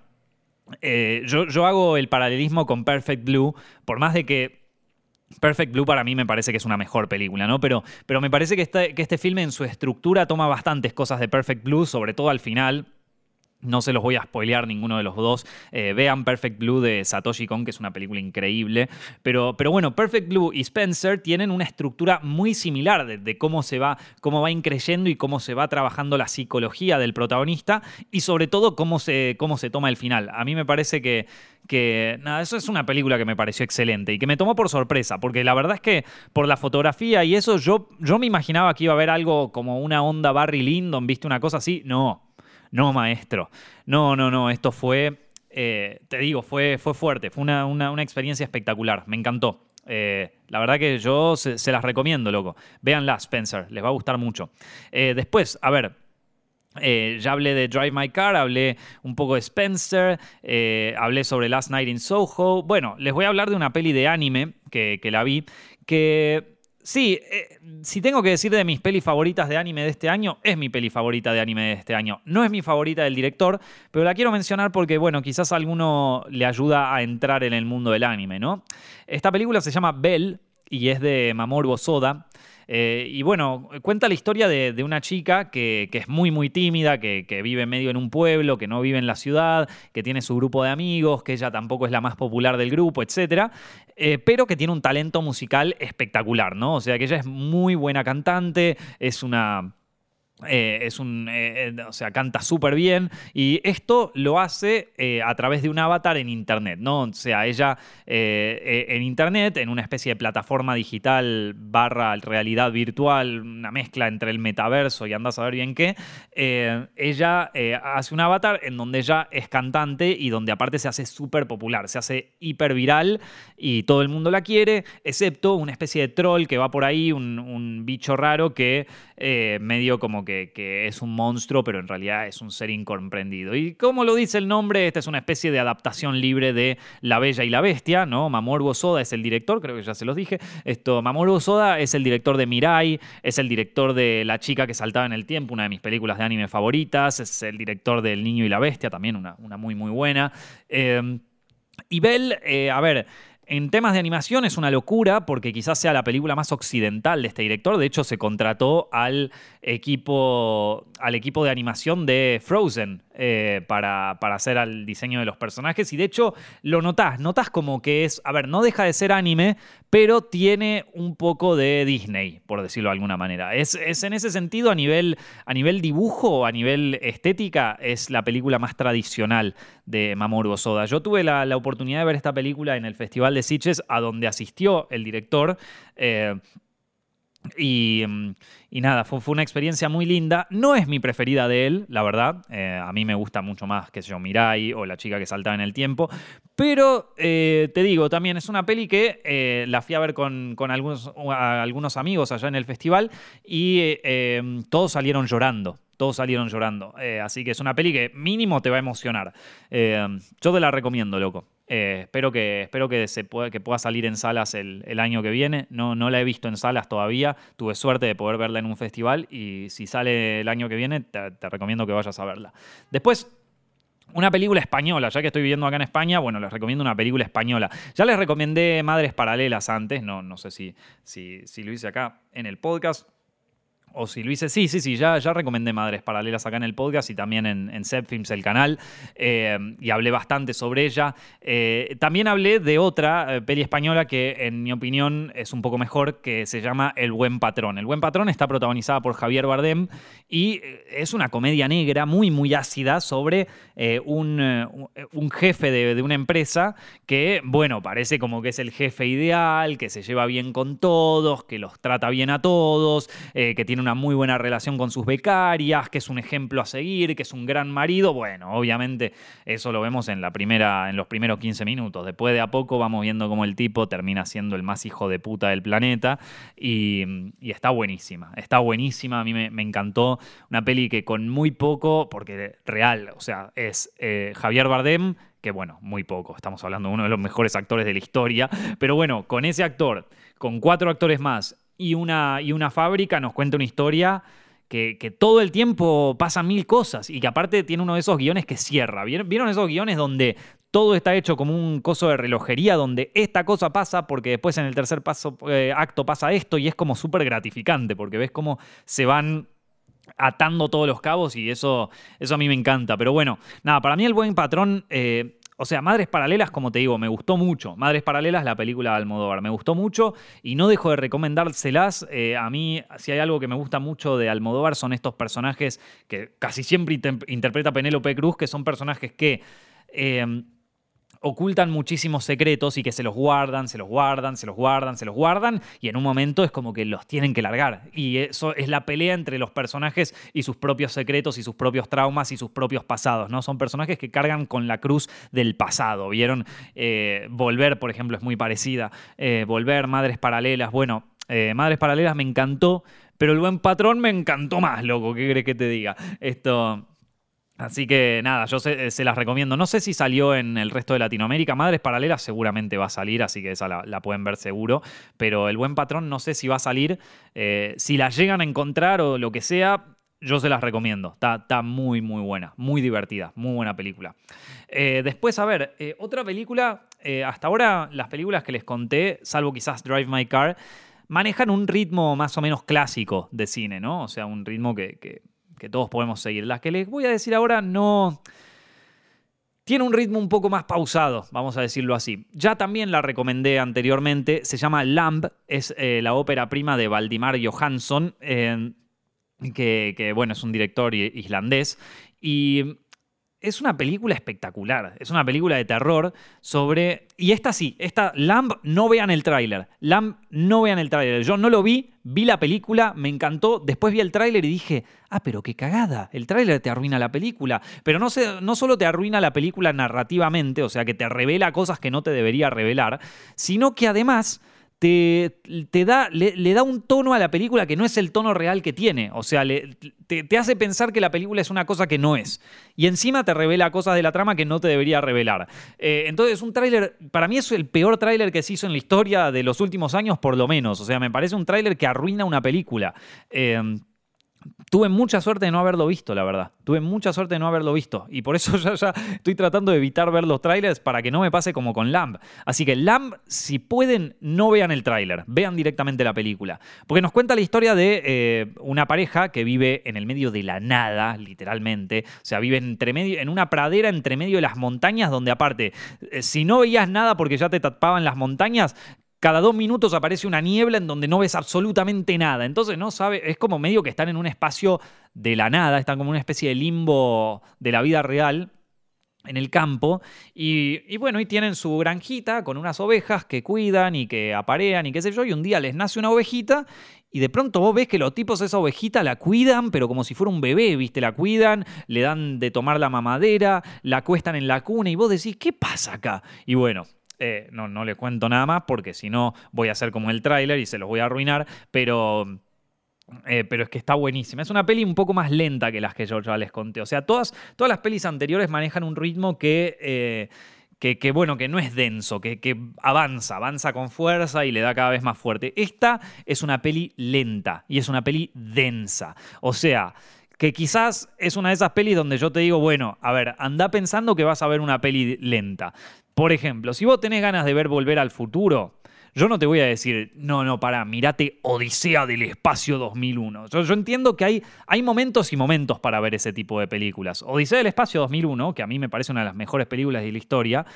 A: eh, yo, yo hago el paralelismo con Perfect Blue, por más de que Perfect Blue para mí me parece que es una mejor película, ¿no? Pero, pero me parece que este, que este filme en su estructura toma bastantes cosas de Perfect Blue, sobre todo al final. No se los voy a spoilear ninguno de los dos. Eh, vean Perfect Blue de Satoshi Kon, que es una película increíble. Pero, pero bueno, Perfect Blue y Spencer tienen una estructura muy similar de, cómo se va, cómo va increyendo y cómo se va trabajando la psicología del protagonista y sobre todo cómo se, cómo se toma el final. A mí me parece que, que nada, eso es una película que me pareció excelente y que me tomó por sorpresa, porque la verdad es que por la fotografía y eso yo, yo me imaginaba que iba a haber algo como una onda Barry Lyndon, viste una cosa así. No, no, maestro. No, no, no. Esto fue, eh, te digo, fue, fue fuerte. Fue una, experiencia espectacular. Me encantó. Eh, la verdad que yo se, las recomiendo, loco. Véanla, Spencer. Les va a gustar mucho. Eh, después, a ver, ya hablé de Drive My Car, hablé un poco de Spencer, hablé sobre Last Night in Soho. Bueno, les voy a hablar de una peli de anime que, que la vi, que Sí, eh, si tengo que decir de mis pelis favoritas de anime de este año, es mi peli favorita de anime de este año. No es mi favorita del director, pero la quiero mencionar porque, bueno, quizás alguno le ayuda a entrar en el mundo del anime, ¿no? Esta película se llama Bell y es de Mamoru Osoda. Eh, y bueno, cuenta la historia de, una chica que, es muy, muy tímida, que, vive medio en un pueblo, que no vive en la ciudad, que tiene su grupo de amigos, que ella tampoco es la más popular del grupo, etc. Eh, pero que tiene un talento musical espectacular, ¿no? O sea que ella es muy buena cantante, es una Eh, es un, eh, eh, o sea, canta súper bien y esto lo hace a través de un avatar en internet, ¿no? O sea, ella en internet, en una especie de plataforma digital barra realidad virtual, una mezcla entre el metaverso y anda a saber bien qué, ella hace un avatar en donde ella es cantante y donde aparte se hace súper popular, se hace hiper viral y todo el mundo la quiere, excepto una especie de troll que va por ahí, un, un bicho raro que medio como que es un monstruo, pero en realidad es un ser incomprendido. Y como lo dice el nombre, esta es una especie de adaptación libre de La Bella y la Bestia, ¿no? Mamoru Soda es el director, creo que ya se los dije. Esto, Mamoru es el director de Mirai, es el director de La chica que saltaba en el tiempo, una de mis películas de anime favoritas, es el director del Niño y la Bestia, también una, una muy, muy buena. Eh, y Bell, eh, a ver, en temas de animación es una locura porque quizás sea la película más occidental de este director. De hecho, se contrató al equipo, al equipo de animación de Frozen eh, para, hacer el diseño de los personajes. Y de hecho, lo notás. Notás como que es, a ver, no deja de ser anime, pero tiene un poco de Disney, por decirlo de alguna manera. Es, en ese sentido, a nivel, a nivel dibujo, a nivel estética, es la película más tradicional de Mamoru Osoda. Yo tuve la, oportunidad de ver esta película en el Festival de Sitges, a donde asistió el director. Eh, y, nada, fue, una experiencia muy linda. No es mi preferida de él, la verdad. Eh, a mí me gusta mucho más, que sé yo, Mirai o La chica que saltaba en el tiempo. Pero eh, te digo, también es una peli que eh, la fui a ver con, algunos, algunos, amigos allá en el festival y todos salieron llorando. Todos salieron llorando. así que es una peli que mínimo te va a emocionar. yo te la recomiendo, loco. Eh, espero que, espero que, se pueda, que pueda salir en salas el, año que viene. No, no la he visto en salas todavía. Tuve suerte de poder verla en un festival y si sale el año que viene, te, recomiendo que vayas a verla. Después, una película española, ya que estoy viviendo acá en España, bueno, les recomiendo una película española. Ya les recomendé Madres Paralelas antes, no, no sé si, si, si lo hice acá en el podcast. O si lo hice, sí, sí, sí, ya, ya recomendé Madres Paralelas acá en el podcast y también en, en Films, el canal, eh, y hablé bastante sobre ella. Eh, también hablé de otra eh, española que, en mi opinión, es un poco mejor, que se llama El Buen Patrón. El Buen Patrón está protagonizada por Javier Bardem y es una comedia negra muy, muy ácida sobre un, un, jefe de, de una empresa que, bueno, parece como que es el jefe ideal, que se lleva bien con todos, que los trata bien a todos, que tiene una muy buena relación con sus becarias, que es un ejemplo a seguir, que es un gran marido. Bueno, obviamente eso lo vemos en, la primera, en los primeros 15 minutos. Después de a poco vamos viendo cómo el tipo termina siendo el más hijo de puta del planeta y, está buenísima. Está buenísima, a mí me, encantó. Una peli que con muy poco, porque real, o sea, es eh, Javier Bardem que bueno, muy poco, estamos hablando de uno de los mejores actores de la historia, pero bueno, con ese actor, con cuatro actores más y una, y una fábrica nos cuenta una historia que, todo el tiempo pasa mil cosas y que aparte tiene uno de esos guiones que cierra. ¿Vieron esos guiones donde todo está hecho como un coso de relojería donde esta cosa pasa porque después en el tercer paso, eh, acto pasa esto y es como súper gratificante porque ves cómo se van atando todos los cabos y eso, eso a mí me encanta. Pero bueno, nada, para mí el buen patrón eh, o sea, Madres Paralelas, como te digo, me gustó mucho. Madres Paralelas, la película de Almodóvar, me gustó mucho y no dejo de recomendárselas. Eh, a mí, si hay algo que me gusta mucho de Almodóvar, son estos personajes que casi siempre interpreta Penélope Cruz, que son personajes que... Eh, ocultan muchísimos secretos y que se los guardan, se los guardan, se los guardan, se los guardan y en un momento es como que los tienen que largar. Y eso es la pelea entre los personajes y sus propios secretos y sus propios traumas y sus propios pasados, ¿no? Son personajes que cargan con la cruz del pasado, ¿vieron? Eh, Volver, por ejemplo, es muy parecida. Eh, Volver, Madres Paralelas, bueno, eh, Madres Paralelas me encantó, pero el buen patrón me encantó más, loco, ¿qué crees que te diga? Esto... Así que nada, yo se, las recomiendo. No sé si salió en el resto de Latinoamérica. Madres Paralelas seguramente va a salir, así que esa la, pueden ver seguro. Pero El Buen Patrón no sé si va a salir. Eh, si la llegan a encontrar o lo que sea, yo se las recomiendo. Está, muy, muy buena. Muy divertida. Muy buena película. Eh, después, a ver, eh, otra película. hasta ahora las películas que les conté, salvo quizás Drive My Car, manejan un ritmo más o menos clásico de cine, ¿no? O sea, un ritmo que todos podemos seguir. Las que les voy a decir ahora no... Tiene un ritmo un poco más pausado, vamos a decirlo así. Ya también la recomendé anteriormente, se llama Lamb, es eh, la ópera prima de Valdimar Johansson. que, que, bueno, es un director islandés. Y es una película espectacular. Es una película de terror sobre. Y esta sí, esta Lamb, no vean el tráiler. Lamb, no vean el tráiler. Yo no lo vi, vi la película, me encantó. Después vi el tráiler y dije, ah, pero qué cagada. El tráiler te arruina la película. Pero no, se, no solo te arruina la película narrativamente, o sea, que te revela cosas que no te debería revelar, sino que además te, da, le, da un tono a la película que no es el tono real que tiene. O sea, te, hace pensar que la película es una cosa que no es. Y encima te revela cosas de la trama que no te debería revelar. Eh, entonces, un tráiler, para mí es el peor tráiler que se hizo en la historia de los últimos años, por lo menos. O sea, me parece un tráiler que arruina una película. Eh, Tuve mucha suerte de no haberlo visto, la verdad. Tuve mucha suerte de no haberlo visto. Y por eso ya, ya estoy tratando de evitar ver los trailers para que no me pase como con Lamb. Así que Lamb, si pueden, no vean el tráiler. Vean directamente la película. Porque nos cuenta la historia de eh, una pareja que vive en el medio de la nada, literalmente. O sea, vive entre medio, en una pradera entre medio de las montañas, donde aparte, eh, si no veías nada porque ya te tapaban las montañas, cada dos minutos aparece una niebla en donde no ves absolutamente nada. Entonces no sabe, es como medio que están en un espacio de la nada, están como una especie de limbo de la vida real en el campo y, bueno, y tienen su granjita con unas ovejas que cuidan y que aparean y qué sé yo, y un día les nace una ovejita y de pronto vos ves que los tipos esa ovejita la cuidan, pero como si fuera un bebé, ¿viste? La cuidan, le dan de tomar la mamadera, la cuestan en la cuna y vos decís, ¿qué pasa acá? Y bueno, eh, no, no le cuento nada más porque si no voy a hacer como el tráiler y se los voy a arruinar, pero... Eh, pero es que está buenísima. Es una peli un poco más lenta que las que yo ya les conté. O sea, todas, todas las pelis anteriores manejan un ritmo que, eh, que, bueno, que no es denso, que, que, avanza, avanza con fuerza y le da cada vez más fuerte. Esta es una peli lenta y es una peli densa. O sea, que quizás es una de esas pelis donde yo te digo, bueno, a ver, anda pensando que vas a ver una peli lenta. Por ejemplo, si vos tenés ganas de ver Volver al Futuro, yo no te voy a decir, no, no, para, mirate Odisea del Espacio 2001. Yo, yo, entiendo que hay, hay momentos y momentos para ver ese tipo de películas. Odisea del Espacio 2001, que a mí me parece una de las mejores películas de la historia,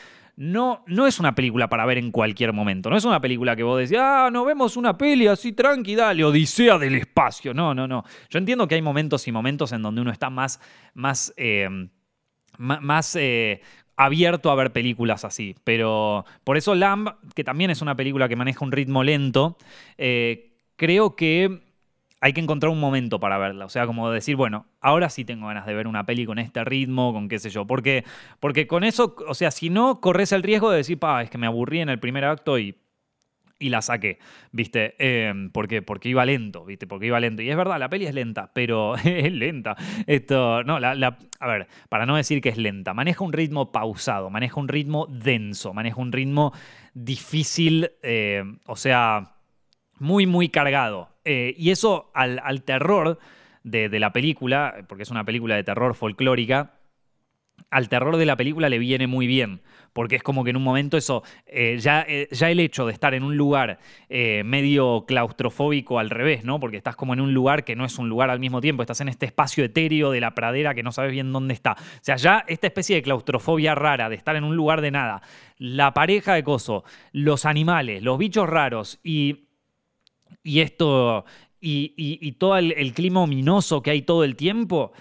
A: no, no es una película para ver en cualquier momento. No es una película que vos decís, ah, no vemos una peli así tranqui, dale, Odisea del Espacio. No, no, no. Yo entiendo que hay momentos y momentos en donde uno está más, más, eh, más eh, abierto a ver películas así. Pero por eso Lamb, que también es una película que maneja un ritmo lento, eh, creo que hay que encontrar un momento para verla. O sea, como decir, bueno, ahora sí tengo ganas de ver una peli con este ritmo, con qué sé yo. Porque, porque con eso, o sea, si no, corres el riesgo de decir, pa, es que me aburrí en el primer acto y y la saqué, ¿viste? Eh, porque, porque iba lento, ¿viste? Porque iba lento. Y es verdad, la peli es lenta, pero es lenta. Esto, no, la, a ver, para no decir que es lenta, maneja un ritmo pausado, maneja un ritmo denso, maneja un ritmo difícil, eh, o sea, muy, muy cargado. Eh, y eso al, al terror de, de la película, porque es una película de terror folclórica, al terror de la película le viene muy bien, porque es como que en un momento eso, eh, ya, eh, ya, el hecho de estar en un lugar medio claustrofóbico al revés, ¿no? Porque estás como en un lugar que no es un lugar al mismo tiempo, estás en este espacio etéreo de la pradera que no sabes bien dónde está. O sea, ya esta especie de claustrofobia rara, de estar en un lugar de nada, la pareja de coso, los animales, los bichos raros y, y esto, y, todo el clima ominoso que hay todo el tiempo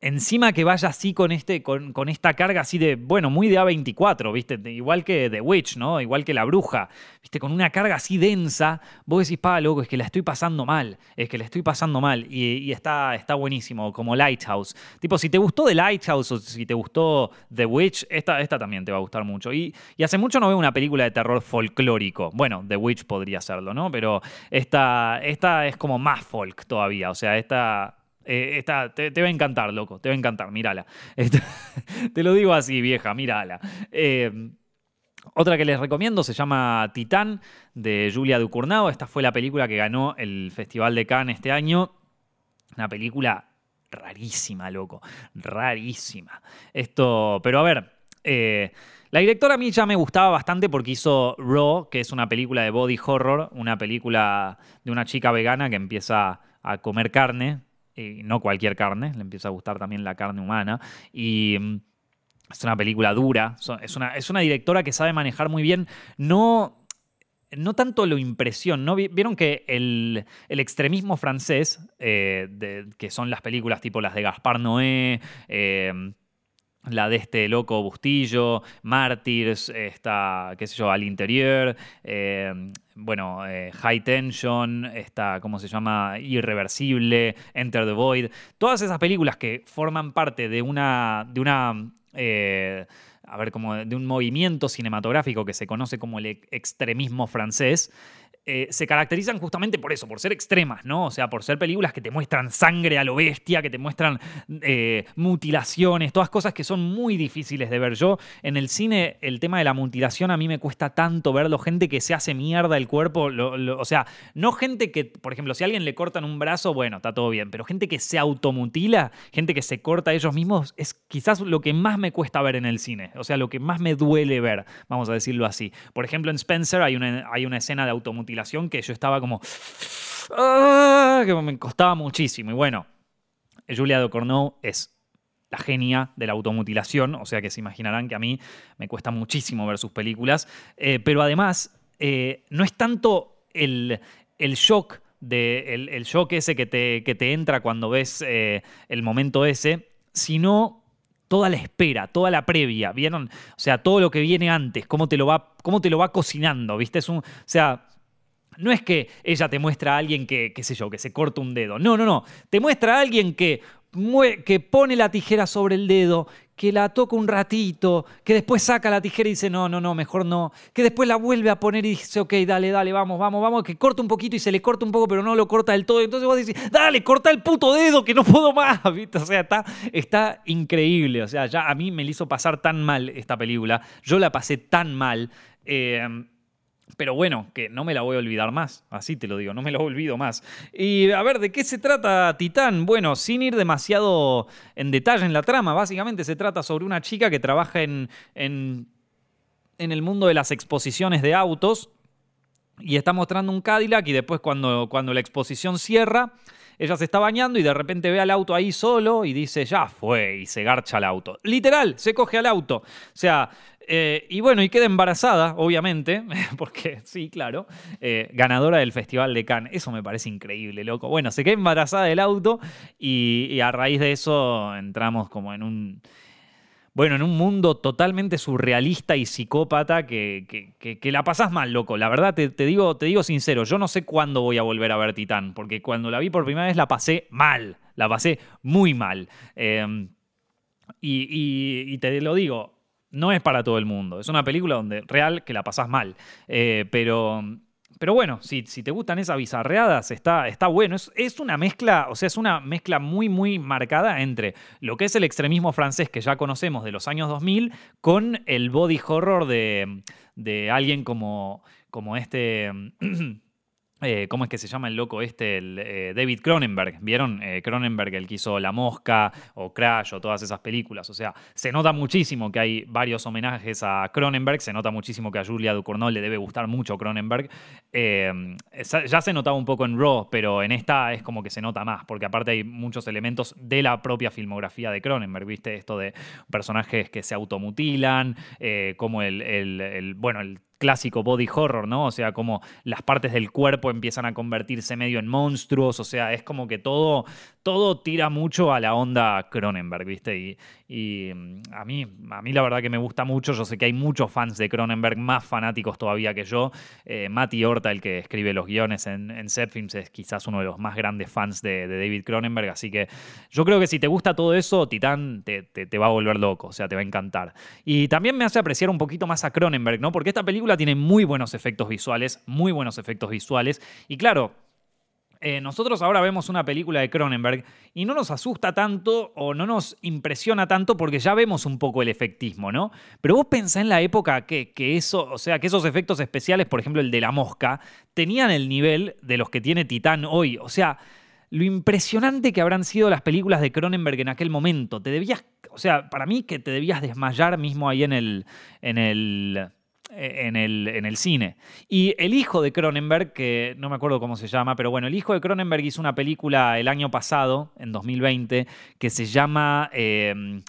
A: encima que vaya así con, este, con, esta carga así de, bueno, muy de A24, ¿viste? Igual que The Witch, ¿no? Igual que La Bruja, ¿viste? Con una carga así densa, vos decís, pa, loco, es que la estoy pasando mal, es que la estoy pasando mal. Y, está, está buenísimo, como Lighthouse. Tipo, si te gustó The Lighthouse o si te gustó The Witch, esta, esta también te va a gustar mucho. Y, y hace mucho no veo una película de terror folclórico. Bueno, The Witch podría serlo, ¿no? Pero esta, esta es como más folk todavía, o sea, esta eh, te, va a encantar, loco, te va a encantar, mírala. te lo digo así, vieja, mírala. Eh, otra que les recomiendo se llama Titán, de Julia Ducournau. Esta fue la película que ganó el Festival de Cannes este año. Una película rarísima, loco. Rarísima. Esto, pero a ver, eh, la directora a mí ya me gustaba bastante porque hizo Raw, que es una película de body horror, una película de una chica vegana que empieza a comer carne y no cualquier carne, le empieza a gustar también la carne humana. Y mm, es una película dura, es una, es una directora que sabe manejar muy bien, no no tanto lo impresión, ¿no? Vieron que el, extremismo francés, eh, que son las películas tipo las de Gaspar Noé, eh, la de este loco Bustillo, Mártires, está, qué sé yo, al interior, eh, bueno, High Tension, está, ¿cómo se llama? Irreversible, Enter the Void, todas esas películas que forman parte de una, de una a ver, como de un movimiento cinematográfico que se conoce como el extremismo francés, eh, se caracterizan justamente por eso, por ser extremas, ¿no? O sea, por ser películas que te muestran sangre a lo bestia, que te muestran eh, mutilaciones, todas cosas que son muy difíciles de ver. Yo en el cine, el tema de la mutilación a mí me cuesta tanto verlo, gente que se hace mierda el cuerpo, o sea, no gente que, por ejemplo, si a alguien le cortan un brazo, bueno, está todo bien, pero gente que se automutila, gente que se corta ellos mismos, es quizás lo que más me cuesta ver en el cine, o sea, lo que más me duele ver, vamos a decirlo así. Por ejemplo, en Spencer hay una, hay una escena de automutilación que yo estaba como... ¡ah! que me costaba muchísimo. Y bueno, Julia Ducournau es la genia de la automutilación, o sea que se imaginarán que a mí me cuesta muchísimo ver sus películas, eh, pero además eh, no es tanto el, shock de, el, shock ese que te, que te, entra cuando ves eh, el momento ese, sino toda la espera, toda la previa, ¿vieron? O sea, todo lo que viene antes, cómo te lo va, cómo te lo va cocinando, ¿viste? Es un, o sea, no es que ella te muestra a alguien que, qué sé yo, que se corta un dedo. No, no, no. Te muestra a alguien que, que pone la tijera sobre el dedo, que la toca un ratito, que después saca la tijera y dice, no, no, no, mejor no. Que después la vuelve a poner y dice, ok, dale, dale, vamos, vamos, vamos. Que corta un poquito y se le corta un poco, pero no lo corta del todo. Entonces vos decís, dale, corta el puto dedo, que no puedo más. ¿Viste? O sea, está, está increíble. O sea, ya a mí me le hizo pasar tan mal esta película. Yo la pasé tan mal. Eh, pero bueno, que no me la voy a olvidar más, así te lo digo, no me la olvido más. Y a ver, ¿de qué se trata Titán? Bueno, sin ir demasiado en detalle en la trama, básicamente se trata sobre una chica que trabaja en, en, el mundo de las exposiciones de autos y está mostrando un Cadillac y después cuando, cuando la exposición cierra, ella se está bañando y de repente ve al auto ahí solo y dice, ya fue, y se garcha al auto. Literal, se coge al auto. O sea, eh, y bueno, y queda embarazada, obviamente, porque sí, claro, eh, ganadora del Festival de Cannes. Eso me parece increíble, loco. Bueno, se queda embarazada del auto y, a raíz de eso entramos como en un... Bueno, en un mundo totalmente surrealista y psicópata que, que, la pasás mal, loco. La verdad, te, digo, te digo sincero, yo no sé cuándo voy a volver a ver Titán, porque cuando la vi por primera vez la pasé mal, la pasé muy mal. Em, y, y, te lo digo, no es para todo el mundo. Es una película donde real que la pasás mal. Eh, pero, pero bueno, si, si, te gustan esas bizarreadas, está, está bueno. Es, es, una mezcla, o sea, es una mezcla muy, muy marcada entre lo que es el extremismo francés que ya conocemos de los años 2000 con el body horror de, de alguien como, como este. Eh, ¿Cómo es que se llama el loco este? El, eh, David Cronenberg. ¿Vieron? Eh, Cronenberg, el que hizo La Mosca o Crash o todas esas películas. O sea, se nota muchísimo que hay varios homenajes a Cronenberg. Se nota muchísimo que a Julia Ducournau le debe gustar mucho Cronenberg. ya se notaba un poco en Raw, pero en esta es como que se nota más, porque aparte hay muchos elementos de la propia filmografía de Cronenberg. ¿Viste? Esto de personajes que se automutilan, como el, el bueno, el clásico body horror, ¿no? O sea, como las partes del cuerpo empiezan a convertirse medio en monstruos, o sea, es como que todo, todo tira mucho a la onda Cronenberg, ¿viste? Y, y mm, a, mí, a mí la verdad que me gusta mucho, yo sé que hay muchos fans de Cronenberg, más fanáticos todavía que yo. Eh, Mati Horta, el que escribe los guiones en, en Films, es quizás uno de los más grandes fans de, David Cronenberg, así que yo creo que si te gusta todo eso, Titán te, te va a volver loco, o sea, te va a encantar. Y también me hace apreciar un poquito más a Cronenberg, ¿no? Porque esta película tiene muy buenos efectos visuales, muy buenos efectos visuales. Y claro, eh, nosotros ahora vemos una película de Cronenberg y no nos asusta tanto o no nos impresiona tanto porque ya vemos un poco el efectismo, ¿no? Pero vos pensás en la época que, que, eso, o sea, que esos efectos especiales, por ejemplo el de la mosca, tenían el nivel de los que tiene Titán hoy. O sea, lo impresionante que habrán sido las películas de Cronenberg en aquel momento. Te debías, o sea, para mí que te debías desmayar mismo ahí en el, en el en el, en el, cine. Y el hijo de Cronenberg, que no me acuerdo cómo se llama, pero bueno, el hijo de Cronenberg hizo una película el año pasado, en 2020, que se llama eh,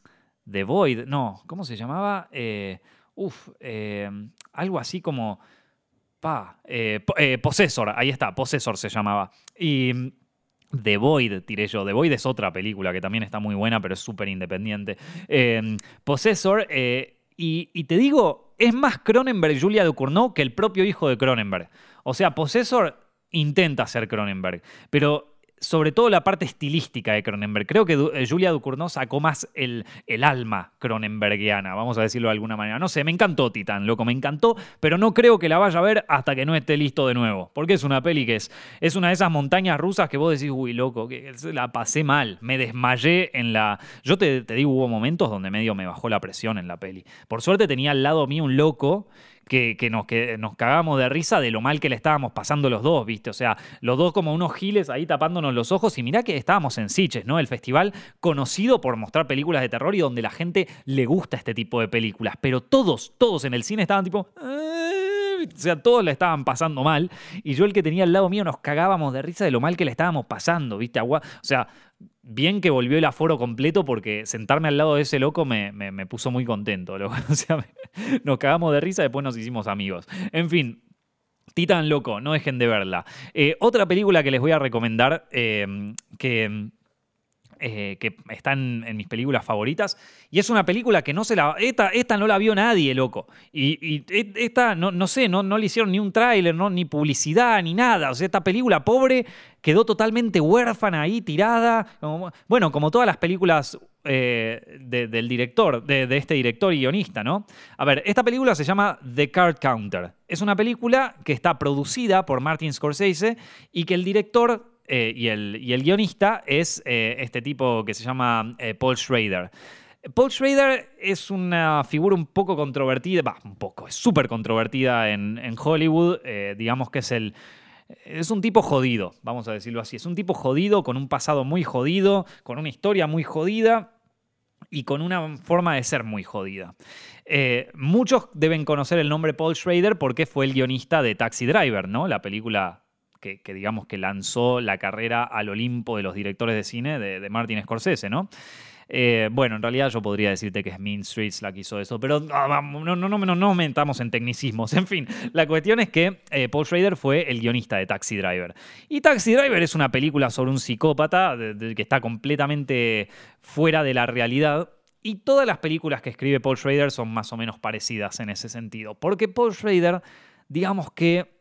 A: The Void. No, ¿cómo se llamaba? Eh, uf, algo así como Pa, Possessor, ahí está, Possessor se llamaba. Y mm, The Void, tiré yo. The Void es otra película que también está muy buena, pero es súper independiente. Possessor, y, y, te digo, es más Cronenberg Julia Ducournau que el propio hijo de Cronenberg. O sea, Possessor intenta ser Cronenberg, pero sobre todo la parte estilística de Cronenberg. Creo que eh, Julia Ducournau sacó más el, el, alma cronenbergiana, vamos a decirlo de alguna manera. No sé, me encantó Titán, loco, me encantó, pero no creo que la vaya a ver hasta que no esté listo de nuevo. Porque es una peli que es, es una de esas montañas rusas que vos decís, uy, loco, que la pasé mal, me desmayé en la... Yo te, te digo, hubo momentos donde medio me bajó la presión en la peli. Por suerte tenía al lado mío un loco que, nos, que nos cagamos de risa de lo mal que le estábamos pasando los dos, ¿viste? O sea, los dos como unos giles ahí tapándonos los ojos y mirá que estábamos en Sitges, ¿no? El festival conocido por mostrar películas de terror y donde la gente le gusta este tipo de películas, pero todos, todos en el cine estaban tipo... Eh", o sea, todos le estaban pasando mal. Y yo, el que tenía al lado mío, nos cagábamos de risa de lo mal que le estábamos pasando, ¿viste? O sea, bien que volvió el aforo completo porque sentarme al lado de ese loco me, puso muy contento. O sea, nos cagamos de risa, después nos hicimos amigos. En fin. Titan Loco, no dejen de verla. Eh, otra película que les voy a recomendar, eh, que eh, que están en mis películas favoritas. Y es una película que no se la. Esta, esta no la vio nadie, loco. Y, esta, no, no, sé, no, no le hicieron ni un tráiler, no, ni publicidad, ni nada. O sea, esta película pobre quedó totalmente huérfana ahí, tirada. bueno, como todas las películas eh, del director, de, de, este director y guionista, ¿no? A ver, esta película se llama The Card Counter. Es una película que está producida por Martin Scorsese y que el director eh, y, el, el, guionista es eh, este tipo que se llama eh, Paul Schrader. Paul Schrader es una figura un poco controvertida, va, un poco, es súper controvertida en, Hollywood, digamos que es el... Es un tipo jodido, vamos a decirlo así. Es un tipo jodido, con un pasado muy jodido, con una historia muy jodida y con una forma de ser muy jodida. muchos deben conocer el nombre Paul Schrader porque fue el guionista de Taxi Driver, ¿no? La película que, digamos que lanzó la carrera al Olimpo de los directores de cine de, Martin Scorsese, ¿no? Eh, bueno, en realidad yo podría decirte que es Mean Streets la que hizo eso, pero no, no, metamos en tecnicismos. En fin, la cuestión es que eh, Paul Schrader fue el guionista de Taxi Driver. Y Taxi Driver es una película sobre un psicópata que está completamente fuera de la realidad. Y todas las películas que escribe Paul Schrader son más o menos parecidas en ese sentido. Porque Paul Schrader, digamos que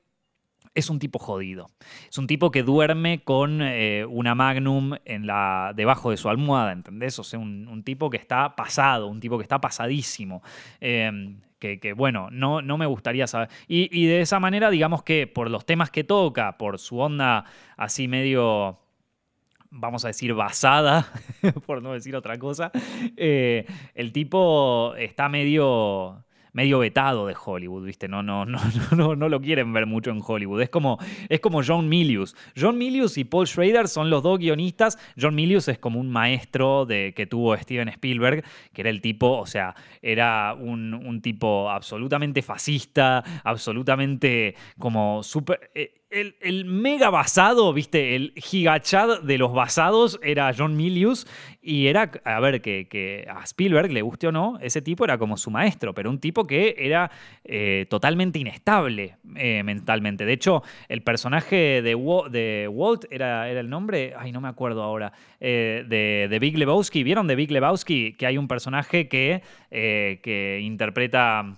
A: es un tipo jodido. Es un tipo que duerme con eh, una magnum en la, debajo de su almohada, ¿entendés? O sea, un, tipo que está pasado, un tipo que está pasadísimo. Em, que, bueno, no, no me gustaría saber. Y, de esa manera, digamos que por los temas que toca, por su onda así medio, vamos a decir, basada, por no decir otra cosa, eh, el tipo está medio medio vetado de Hollywood, ¿viste? No, no, no, no, no lo quieren ver mucho en Hollywood. Es como, es como John Milius. John Milius y Paul Schrader son los dos guionistas. John Milius es como un maestro de, que tuvo Steven Spielberg, que era el tipo, o sea, era un, un tipo absolutamente fascista, absolutamente como súper... Eh, el, mega basado, viste, el gigachad de los basados era John Milius y era, a ver, que, a Spielberg, le guste o no, ese tipo era como su maestro, pero un tipo que era eh, totalmente inestable eh, mentalmente. De hecho, el personaje de, de Walt era, era, el nombre, ay, no me acuerdo ahora, eh, de, de, Big Lebowski. ¿Vieron de Big Lebowski que hay un personaje que, que interpreta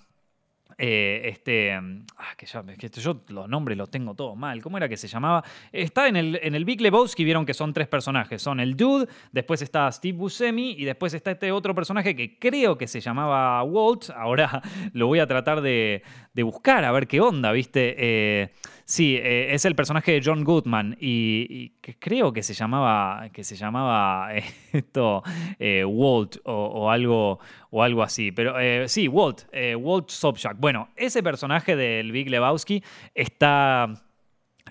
A: eh, este, ah, que, yo los nombres los tengo todos mal. ¿Cómo era que se llamaba? Está en el, en el Big Lebowski, vieron que son tres personajes. Son el Dude, después está Steve Buscemi y después está este otro personaje que creo que se llamaba Walt. Ahora lo voy a tratar de, buscar, a ver qué onda, ¿viste? Eh, Sí, eh, es el personaje de John Goodman y, creo que se llamaba, que se llamaba esto eh, Walt o, algo, o algo así. Pero sí, Walt, Walt Sobchak. Bueno, ese personaje del Big Lebowski está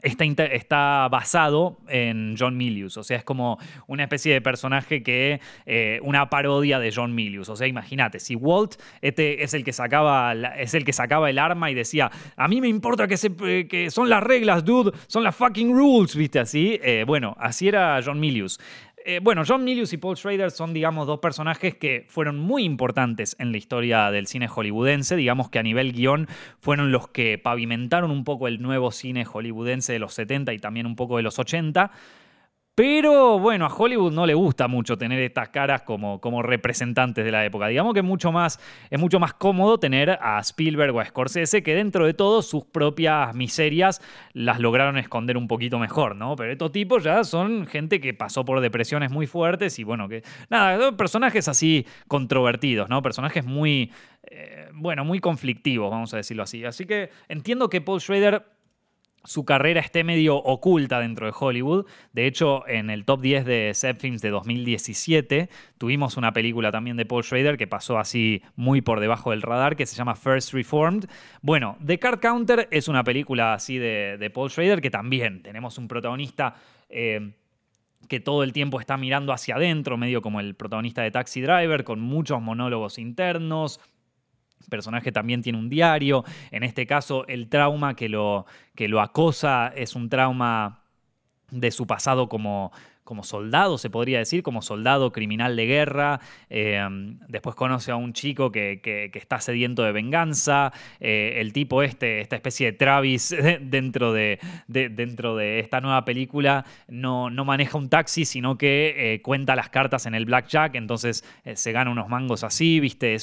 A: está, basado en John Milius. O sea, es como una especie de personaje que. Eh, una parodia de John Milius. O sea, imagínate, si Walt este es el que sacaba es el que sacaba el arma y decía, a mí me importa que, se, que son las reglas, dude, son las fucking rules, ¿viste? Así. Eh, bueno, así era John Milius. Eh, bueno, John Milius y Paul Schrader son, digamos, dos personajes que fueron muy importantes en la historia del cine hollywoodense. Digamos que a nivel guion fueron los que pavimentaron un poco el nuevo cine hollywoodense de los 70 y también un poco de los 80. Pero bueno, a Hollywood no le gusta mucho tener estas caras como, como representantes de la época. Digamos que mucho, más, es mucho más cómodo tener a Spielberg o a Scorsese, que dentro de todo sus propias miserias las lograron esconder un poquito mejor, ¿no? Pero estos tipos ya son gente que pasó por depresiones muy fuertes y bueno, que nada, personajes así controvertidos, ¿no? Personajes muy, eh, bueno, muy conflictivos, vamos a decirlo así. Así que entiendo que Paul Schrader su carrera esté medio oculta dentro de Hollywood. De hecho, en el top 10 de Set Films de 2017 tuvimos una película también de Paul Schrader que pasó así muy por debajo del radar, que se llama First Reformed. Bueno, The Card Counter es una película así de, Paul Schrader que también tenemos un protagonista... Eh, que todo el tiempo está mirando hacia adentro, medio como el protagonista de Taxi Driver, con muchos monólogos internos, personaje también tiene un diario. En este caso, el trauma que lo, que lo acosa es un trauma de su pasado como, como soldado, se podría decir, como soldado criminal de guerra. Eh, después conoce a un chico que, está sediento de venganza. Eh, el tipo este, esta especie de Travis dentro de, dentro de esta nueva película, no, no, maneja un taxi, sino que eh, cuenta las cartas en el blackjack, entonces se gana unos mangos así, ¿viste?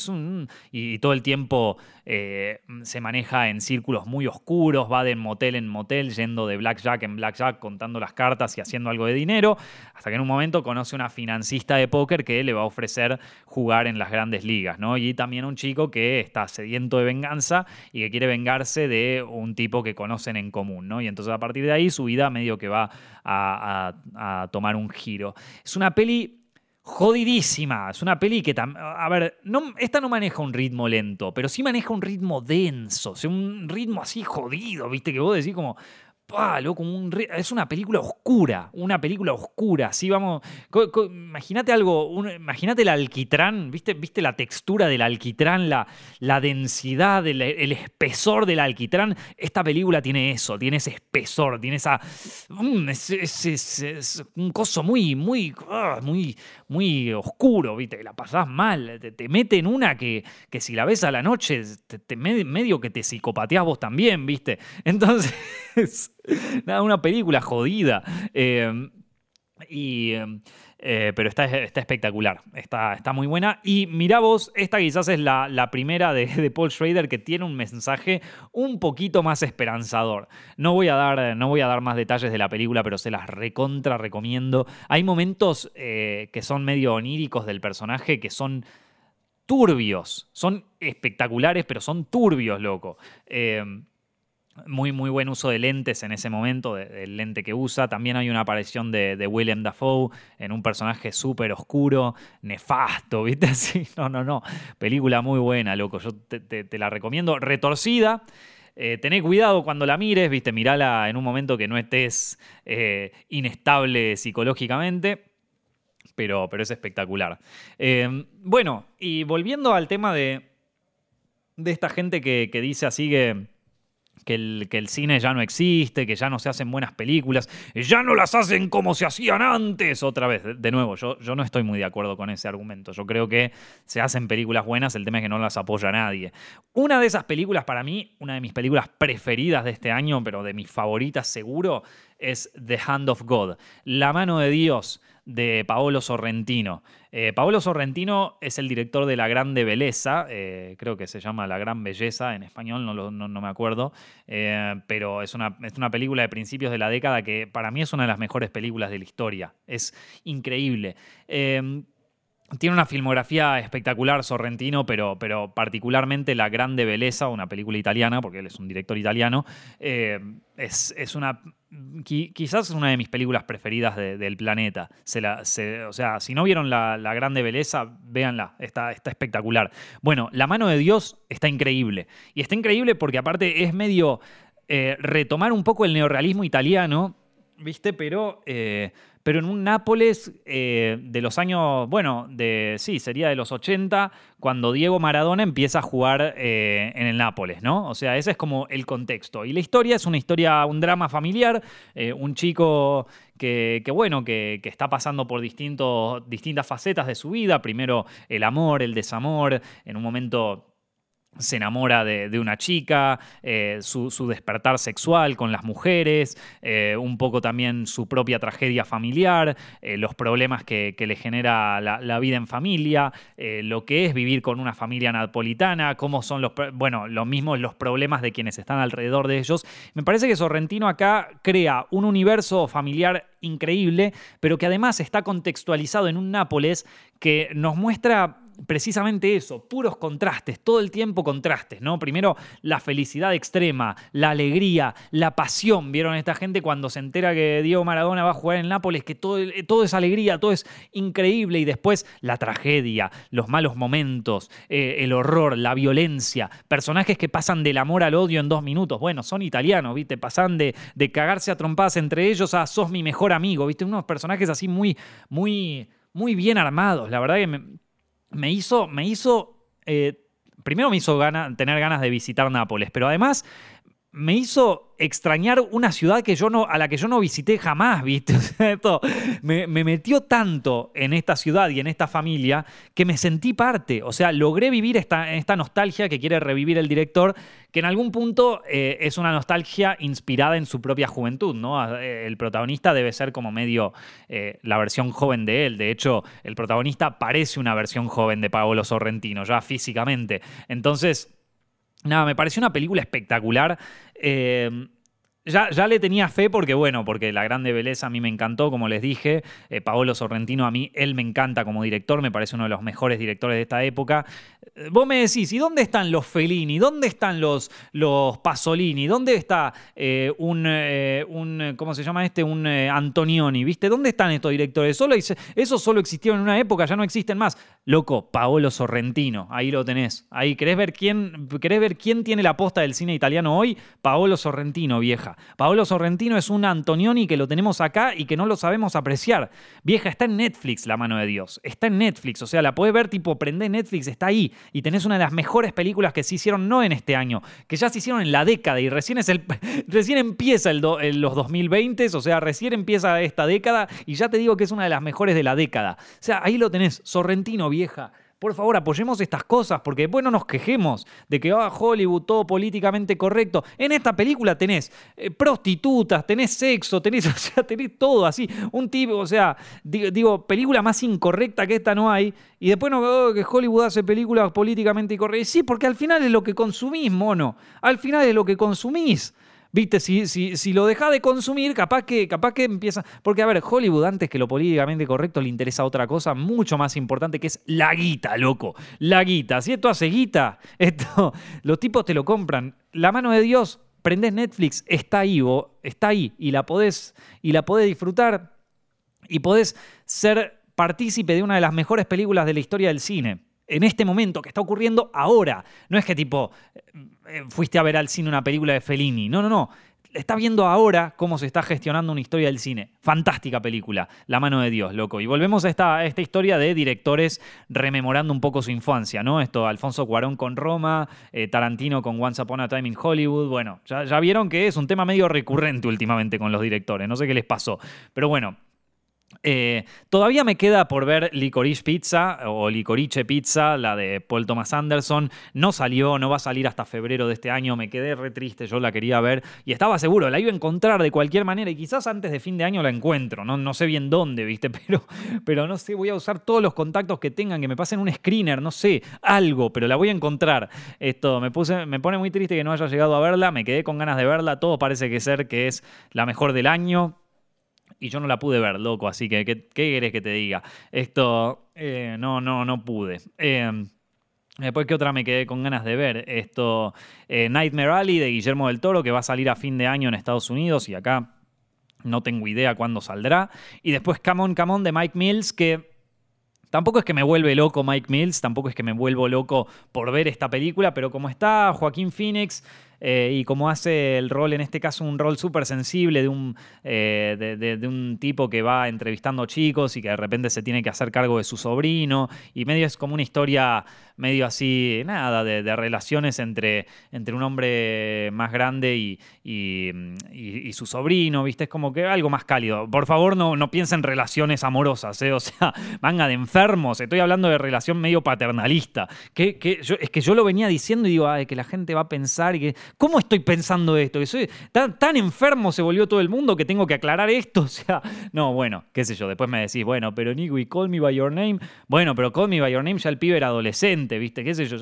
A: Y, todo el tiempo se maneja en círculos muy oscuros, va de motel en motel, yendo de blackjack en blackjack, contando las cartas y haciendo algo de dinero hasta que en un momento conoce una financista de póker que le va a ofrecer jugar en las grandes ligas, ¿no? Y también un chico que está sediento de venganza y que quiere vengarse de un tipo que conocen en común, ¿no? Y entonces a partir de ahí su vida medio que va a, tomar un giro. Es una peli jodidísima. Es una peli que, a ver, no, esta no maneja un ritmo lento, pero sí maneja un ritmo denso, o un ritmo así jodido, ¿viste? Que vos decís como, es una película oscura, una película oscura. Sí, vamos. Imagínate algo, imagínate el alquitrán, ¿viste, ¿viste la textura del alquitrán, la, la densidad, el, espesor del alquitrán? Esta película tiene eso, tiene ese espesor, tiene esa. Mm, es, un coso muy, muy, ah, muy, muy oscuro, ¿viste? La pasás mal, te, mete en una que, que si la ves a la noche, te, medio que te psicopateás vos también, ¿viste? Entonces. Nada, una película jodida. Eh, y, eh, pero está, está espectacular, está, está, muy buena. Y mira vos, esta quizás es la, primera de, Paul Schrader que tiene un mensaje un poquito más esperanzador. No voy, a dar, no voy a dar más detalles de la película, pero se las recontra recomiendo. Hay momentos eh, que son medio oníricos del personaje que son turbios, son espectaculares, pero son turbios, loco. Muy, muy buen uso de lentes en ese momento, del lente que usa. También hay una aparición de, William Dafoe en un personaje súper oscuro, nefasto, ¿viste? No, no, no. Película muy buena, loco. Yo te, la recomiendo. Retorcida. Eh, cuidado cuando la mires, viste, mirala en un momento que no estés eh, inestable psicológicamente, pero, pero es espectacular. Eh, bueno, y volviendo al tema de, de esta gente que, que dice así que que el, cine ya no existe, que ya no se hacen buenas películas, ya no las hacen como se hacían antes. Otra vez, de nuevo, yo, yo no estoy muy de acuerdo con ese argumento. Yo creo que se hacen películas buenas, el tema es que no las apoya nadie. Una de esas películas, para mí, una de mis películas preferidas de este año, pero de mis favoritas seguro, es The Hand of God, La mano de Dios de Paolo Sorrentino. Eh, Paolo Sorrentino es el director de La Grande Belleza, eh, creo que se llama La Gran Belleza en español, no, no, me acuerdo, eh, pero es una, es una, película de principios de la década que para mí es una de las mejores películas de la historia. Es increíble. Tiene una filmografía espectacular, Sorrentino, pero, particularmente La Grande Belleza, una película italiana, porque él es un director italiano, eh, es, una. Quizás es una de mis películas preferidas del planeta. O sea, si no vieron La, Grande Belleza, véanla, está, está espectacular. Bueno, La mano de Dios está increíble. Y está increíble porque, aparte, es medio eh, retomar un poco el neorrealismo italiano, ¿viste? Pero. Eh, pero en un Nápoles eh, de los años, bueno, de sí, sería de los 80, cuando Diego Maradona empieza a jugar eh, en el Nápoles, ¿no? O sea, ese es como el contexto. Y la historia es una historia, un drama familiar, eh, un chico que, bueno, que, que, está pasando por distintos, distintas facetas de su vida. Primero el amor, el desamor, en un momento se enamora de, una chica, eh, su, despertar sexual con las mujeres, eh, un poco también su propia tragedia familiar, eh, los problemas que, le genera la, vida en familia, lo que es vivir con una familia napolitana, cómo son los, bueno, lo mismo los problemas de quienes están alrededor de ellos. Me parece que Sorrentino acá crea un universo familiar increíble, pero que además está contextualizado en un Nápoles que nos muestra precisamente eso, puros contrastes, todo el tiempo contrastes, ¿no? Primero la felicidad extrema, la alegría, la pasión. ¿Vieron esta gente cuando se entera que Diego Maradona va a jugar en Nápoles, que todo, todo es alegría, todo es increíble y después la tragedia, los malos momentos, eh, el horror, la violencia, personajes que pasan del amor al odio en dos minutos. Bueno, son italianos, ¿viste? Pasan de, de cagarse a trompadas entre ellos a sos mi mejor amigo, ¿viste? Unos personajes así muy, muy, muy bien armados. La verdad que me, me hizo, me hizo, eh, primero me hizo tener ganas de visitar Nápoles, pero además me hizo extrañar una ciudad que yo no, a la que yo no visité jamás, ¿viste? Esto me, metió tanto en esta ciudad y en esta familia que me sentí parte. O sea, logré vivir esta, esta nostalgia que quiere revivir el director, que en algún punto eh, es una nostalgia inspirada en su propia juventud, ¿no? Ah, eh, el protagonista debe ser como medio eh, la versión joven de él. De hecho, el protagonista parece una versión joven de Paolo Sorrentino, ya físicamente. Entonces Nada, me pareció una película espectacular. Eh, ya, ya, le tenía fe porque, bueno, porque La Grande Belleza a mí me encantó, como les dije. Eh, Paolo Sorrentino a mí, él me encanta como director, me parece uno de los mejores directores de esta época. Eh, vos me decís, ¿y dónde están los Fellini? ¿Dónde están los, los Pasolini? ¿Dónde está un, un, ¿cómo se llama este? Un Antonioni, ¿viste? ¿Dónde están estos directores? Solo, eso solo existió en una época, ya no existen más. Loco, Paolo Sorrentino, ahí lo tenés. Ahí, ¿querés ver quién, querés ver quién tiene la posta del cine italiano hoy? Paolo Sorrentino, vieja. Paolo Sorrentino es un Antonioni que lo tenemos acá y que no lo sabemos apreciar. Vieja, está en Netflix la mano de Dios. Está en Netflix, o sea, la podés ver tipo, prende Netflix, está ahí. Y tenés una de las mejores películas que se hicieron no en este año, que ya se hicieron en la década y recién, es el, recién empieza el los 2020, o sea, recién empieza esta década y ya te digo que es una de las mejores de la década. O sea, ahí lo tenés, Sorrentino, vieja. Por favor, apoyemos estas cosas, porque después no nos quejemos de que ah, Hollywood todo políticamente correcto. En esta película tenés eh, prostitutas, tenés sexo, tenés, todo así. Un tipo, o sea, digo, película más incorrecta que esta no hay. Y después no veo que Hollywood hace películas políticamente incorrectas. Sí, porque al final es lo que consumís, mono. Al final es lo que consumís. Viste, si, si, si lo deja de consumir, capaz que, capaz que empieza. Porque, a ver, Hollywood, antes que lo políticamente correcto, le interesa otra cosa mucho más importante que es la guita, loco. La guita. Si esto hace guita, esto, los tipos te lo compran. La mano de Dios, prendés Netflix, está ahí, está ahí. Y la podés, y la podés disfrutar. Y podés ser partícipe de una de las mejores películas de la historia del cine en este momento, que está ocurriendo ahora. No es que tipo, eh, eh, fuiste a ver al cine una película de Fellini. No, no, no. Está viendo ahora cómo se está gestionando una historia del cine. Fantástica película, La mano de Dios, loco. Y volvemos a esta, esta historia de directores rememorando un poco su infancia, ¿no? Esto, Alfonso Cuarón con Roma, eh, Tarantino con Once Upon a Time in Hollywood. Bueno, ya, ya vieron que es un tema medio recurrente últimamente con los directores. No sé qué les pasó. Pero bueno, eh, todavía me queda por ver Licorice Pizza o Licorice Pizza, la de Paul Thomas Anderson. No salió, no va a salir hasta febrero de este año. Me quedé re triste, yo la quería ver y estaba seguro, la iba a encontrar de cualquier manera y quizás antes de fin de año la encuentro. No, no sé bien dónde, ¿viste? Pero, pero no sé, voy a usar todos los contactos que tengan, que me pasen un screener, no sé, algo, pero la voy a encontrar. Esto me, puse, me pone muy triste que no haya llegado a verla, me quedé con ganas de verla. Todo parece que ser que es la mejor del año y yo no la pude ver, loco, así que ¿qué, querés que te diga? Esto, eh, no, no, no pude. Em, después, ¿qué otra me quedé con ganas de ver? Esto, eh, Nightmare Alley de Guillermo del Toro, que va a salir a fin de año en Estados Unidos y acá no tengo idea cuándo saldrá. Y después Come On, Come On de Mike Mills, que Tampoco es que me vuelve loco Mike Mills, tampoco es que me vuelvo loco por ver esta película, pero como está Joaquín Phoenix, eh, y como hace el rol, en este caso, un rol súper sensible de un, eh, de, un tipo que va entrevistando chicos y que de repente se tiene que hacer cargo de su sobrino, y medio es como una historia medio así, nada, de, relaciones entre, entre un hombre más grande y, y, su sobrino, ¿viste? Es como que algo más cálido. Por favor, no, no piensen en relaciones amorosas, ¿eh? O sea, manga de enfermos, estoy hablando de relación medio paternalista. Que, que es que yo lo venía diciendo y digo, ay, que la gente va a pensar y que, ¿cómo estoy pensando esto? Que soy tan, tan enfermo se volvió todo el mundo que tengo que aclarar esto, o sea, no, bueno, qué sé yo, después me decís, bueno, pero Nico, y Call Me By Your Name, bueno, pero Call Me By Your Name ya el pibe era adolescente, ¿viste? ¿Qué sé yo?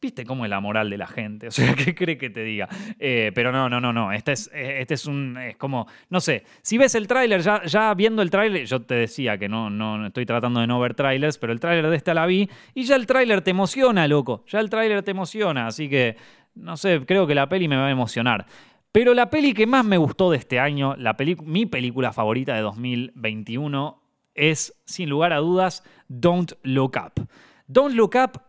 A: ¿Viste cómo es la moral de la gente? O sea, ¿qué cree que te diga? Eh, pero no, no, no, no. Este es, eh, este es un. Es como. No sé. Si ves el tráiler, ya, ya viendo el tráiler, yo te decía que no, no estoy tratando de no ver trailers, pero el tráiler de esta la vi. Y ya el tráiler te emociona, loco. Ya el tráiler te emociona. Así que. No sé, creo que la peli me va a emocionar. Pero la peli que más me gustó de este año, la mi película favorita de 2021, es, sin lugar a dudas, Don't Look Up. Don't Look Up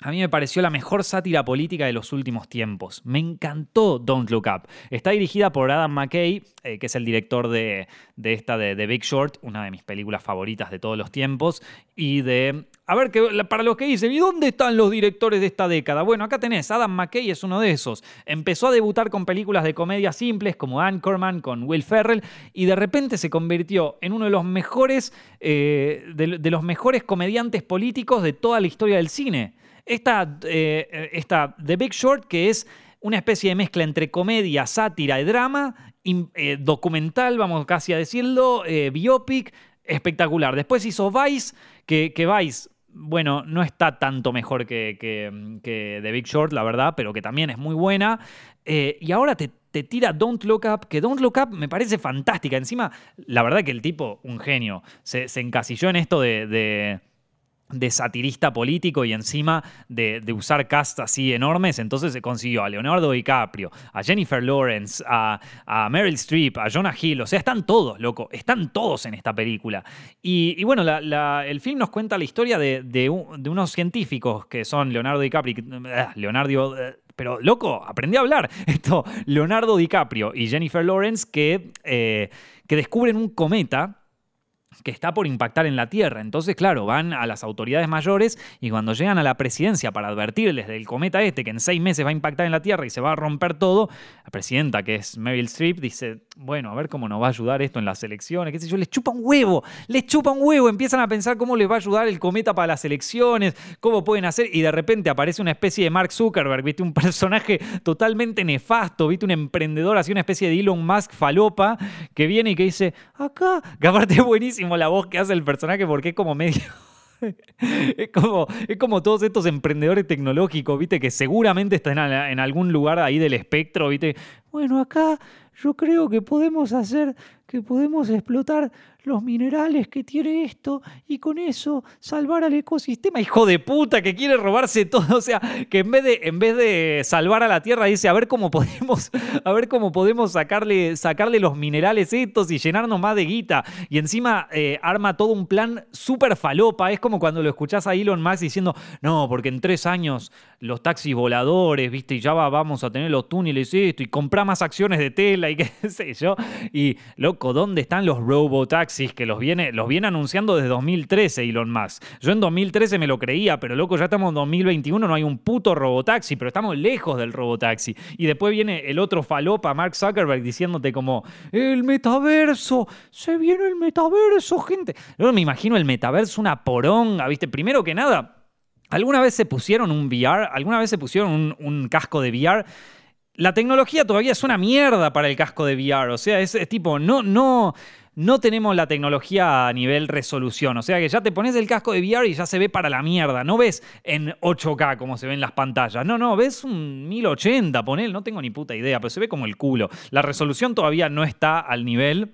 A: a mí me pareció la mejor sátira política de los últimos tiempos. Me encantó Don't Look Up. Está dirigida por Adam McKay, eh, que es el director de, esta de Big Short, una de mis películas favoritas de todos los tiempos. Y de. A ver, que, para los que dicen, ¿y dónde están los directores de esta década? Bueno, acá tenés, Adam McKay es uno de esos. Empezó a debutar con películas de comedia simples como Anchorman con Will Ferrell y de repente se convirtió en uno de los mejores, eh, de los mejores comediantes políticos de toda la historia del cine. Esta, eh, The Big Short, que es una especie de mezcla entre comedia, sátira y drama, eh, documental, vamos casi a decirlo, eh, biopic, espectacular. Después hizo Vice, que, que Vice bueno, no está tanto mejor que, The Big Short, la verdad, pero que también es muy buena. y ahora te, tira Don't Look Up, que Don't Look Up me parece fantástica. Encima, la verdad que el tipo, un genio, se, encasilló en esto de satirista político y encima de, usar cast así enormes, entonces se consiguió a Leonardo DiCaprio, a Jennifer Lawrence, a, Meryl Streep, a Jonah Hill, o sea, están todos, loco, están todos en esta película. Y, bueno, el film nos cuenta la historia de, unos científicos que son Leonardo DiCaprio, eh, Leonardo... Eh, pero, loco, aprendí a hablar. Esto, Leonardo DiCaprio y Jennifer Lawrence que, eh, que descubren un cometa que está por impactar en la Tierra. Entonces, claro, van a las autoridades mayores y cuando llegan a la presidencia para advertirles del cometa este que en seis meses va a impactar en la Tierra y se va a romper todo, la presidenta, que es Meryl Streep, dice, bueno, a ver cómo nos va a ayudar esto en las elecciones, qué sé yo, les chupa un huevo, les chupa un huevo, empiezan a pensar cómo les va a ayudar el cometa para las elecciones, cómo pueden hacer, y de repente aparece una especie de Mark Zuckerberg, viste, un personaje totalmente nefasto, viste, un emprendedor, así una especie de Elon Musk falopa, que viene y que dice, acá, que aparte es buenísimo la voz que hace el personaje porque es como medio... es, como, es como todos estos emprendedores tecnológicos, ¿viste? Que seguramente están en, en, algún lugar ahí del espectro, ¿viste? Bueno, acá yo creo que podemos hacer, que podemos explotar los minerales que tiene esto y con eso salvar al ecosistema. Hijo de puta que quiere robarse todo, o sea, que en vez de en vez de salvar a la Tierra dice, a ver cómo podemos a ver cómo podemos sacarle sacarle los minerales estos y llenarnos más de guita y encima eh, arma todo un plan súper falopa, es como cuando lo escuchás a Elon Musk diciendo, "No, porque en tres años los taxis voladores, ¿viste? Y ya vamos a tener los túneles esto y comprar más acciones de tela y qué sé yo." Y loco, ¿dónde están los robotaxis? Que los viene, los viene anunciando desde 2013 Elon Musk. Yo en 2013 me lo creía, pero loco, ya estamos en 2021, no hay un puto robotaxi, pero estamos lejos del robotaxi. Y después viene el otro falopa, Mark Zuckerberg, diciéndote como, el metaverso, se viene el metaverso, gente. Yo me imagino el metaverso una poronga, ¿viste? Primero que nada, ¿alguna vez se pusieron un VR? ¿Alguna vez se pusieron un, un casco de VR? La tecnología todavía es una mierda para el casco de VR. O sea, es, es tipo, no, no no tenemos la tecnología a nivel resolución. O sea que ya te pones el casco de VR y ya se ve para la mierda. No ves en 8K como se ven las pantallas. No, no, ves un 1080, ponel, no tengo ni puta idea, pero se ve como el culo. La resolución todavía no está al nivel.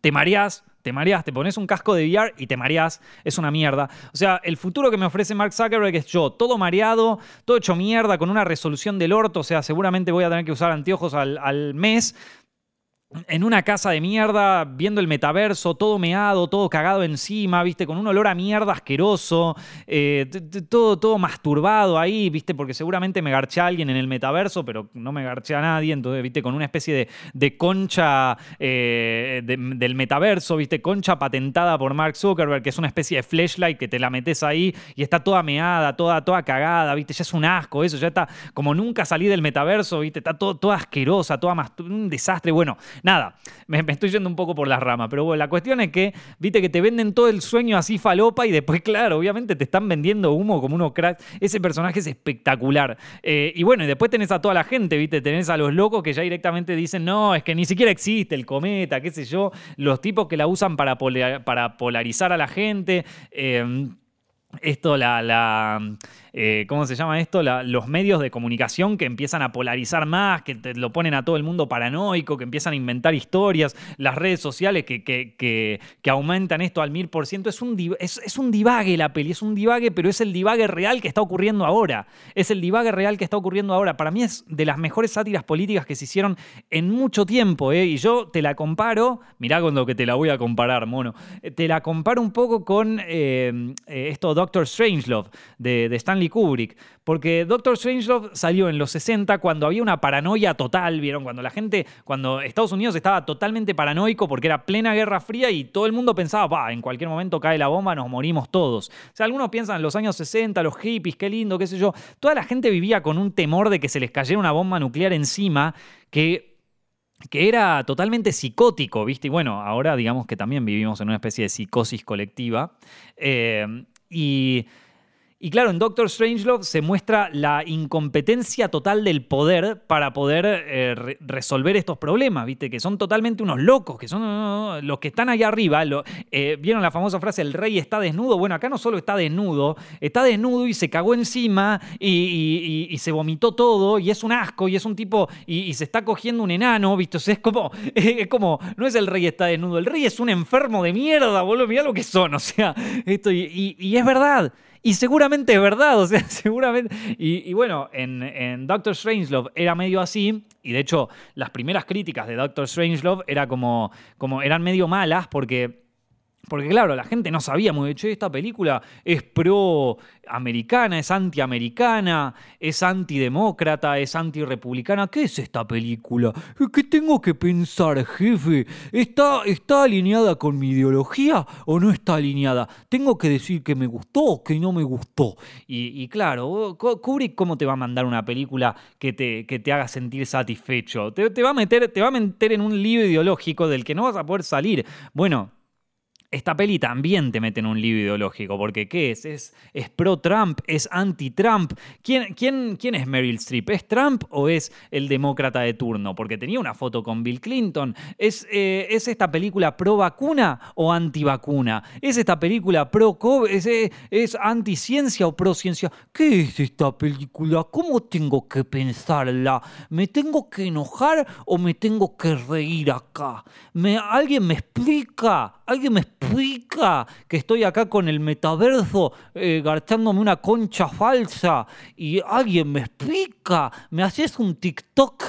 A: Te mareás, te mareás, te pones un casco de VR y te mareás, es una mierda. O sea, el futuro que me ofrece Mark Zuckerberg es yo, todo mareado, todo hecho mierda, con una resolución del orto, o sea, seguramente voy a tener que usar anteojos al, al mes, en una casa de mierda, viendo el metaverso, todo meado, todo cagado encima, viste, con un olor a mierda asqueroso, eh, todo, todo masturbado ahí, viste, porque seguramente me garché a alguien en el metaverso, pero no me garché a nadie, entonces, viste, con una especie de, concha eh, del metaverso, viste, concha patentada por Mark Zuckerberg, que es una especie de flashlight que te la metes ahí y está toda meada, toda, toda cagada, viste, ya es un asco eso, ya está, como nunca salí del metaverso, viste, está todo, toda asquerosa, toda un desastre, bueno Nada, me, estoy yendo un poco por las ramas, pero bueno, la cuestión es que, viste que te venden todo el sueño así falopa y después, claro, obviamente te están vendiendo humo como uno crack. Ese personaje es espectacular. Eh, y bueno, y después tenés a toda la gente, viste, tenés a los locos que ya directamente dicen, no, es que ni siquiera existe el cometa, qué sé yo, los tipos que la usan para, polarizar a la gente. Eh, esto, la eh, ¿cómo se llama esto? los medios de comunicación que empiezan a polarizar más, que lo ponen a todo el mundo paranoico, que empiezan a inventar historias, las redes sociales que, que, aumentan esto al mil por ciento. Es un, divague la peli, es un divague, pero es el divague real que está ocurriendo ahora. Es el divague real que está ocurriendo ahora. Para mí es de las mejores sátiras políticas que se hicieron en mucho tiempo, ¿eh? Y yo te la comparo, mirá con lo que te la voy a comparar, mono. Te la comparo un poco con eh, esto Doctor Strangelove de, de Stanley Kubrick. Porque Doctor Strangelove salió en los 60 cuando había una paranoia total, ¿vieron? Cuando la gente, cuando Estados Unidos estaba totalmente paranoico porque era plena Guerra Fría y todo el mundo pensaba, va, en cualquier momento cae la bomba, nos morimos todos. O sea, algunos piensan en los años 60, los hippies, qué lindo, qué sé yo. Toda la gente vivía con un temor de que se les cayera una bomba nuclear encima que que era totalmente psicótico, ¿viste? Y bueno, ahora digamos que también vivimos en una especie de psicosis colectiva. Eh, y y claro, en Doctor Strangelove se muestra la incompetencia total del poder para poder eh, resolver estos problemas, ¿viste? Que son totalmente unos locos, que son los que están allá arriba. Eh, ¿Vieron la famosa frase, el rey está desnudo? Bueno, acá no solo está desnudo, está desnudo y se cagó encima y, se vomitó todo y es un asco y es un tipo y, se está cogiendo un enano, ¿viste? es como, es como, no es el rey está desnudo, el rey es un enfermo de mierda, boludo, mirá lo que son, o sea, esto, y es verdad. Y seguramente es verdad, o sea, seguramente. Y, bueno, en, en, Doctor Strangelove era medio así, y de hecho, las primeras críticas de Doctor Strangelove era como, como eran medio malas porque porque claro, la gente no sabía muy bien, esta película es pro-americana, es anti-americana, es antidemócrata, es anti-republicana. ¿Qué es esta película? ¿Qué tengo que pensar, jefe? ¿Está, ¿Está alineada con mi ideología o no está alineada? ¿Tengo que decir que me gustó o que no me gustó? Y, claro, Kubrick, ¿cómo te va a mandar una película que te, que te haga sentir satisfecho? Te, va a meter, te va a meter en un lío ideológico del que no vas a poder salir. Bueno, esta peli también te mete en un lío ideológico, porque ¿qué es? ¿Es, es pro-Trump? ¿Es anti-Trump? ¿Quién, quién, quién es Meryl Streep? ¿Es Trump o es el demócrata de turno? Porque tenía una foto con Bill Clinton. ¿Es, eh, ¿es esta película pro-vacuna o anti-vacuna? ¿Es esta película pro-COVID? ¿Es, eh, ¿Es anti-ciencia o pro-ciencia? ¿Qué es esta película? ¿Cómo tengo que pensarla? ¿Me tengo que enojar o me tengo que reír acá? ¿Me, ¿Alguien me explica? ¿Alguien me explica que estoy acá con el metaverso eh, garchándome una concha falsa? Y alguien me explica, me haces un TikTok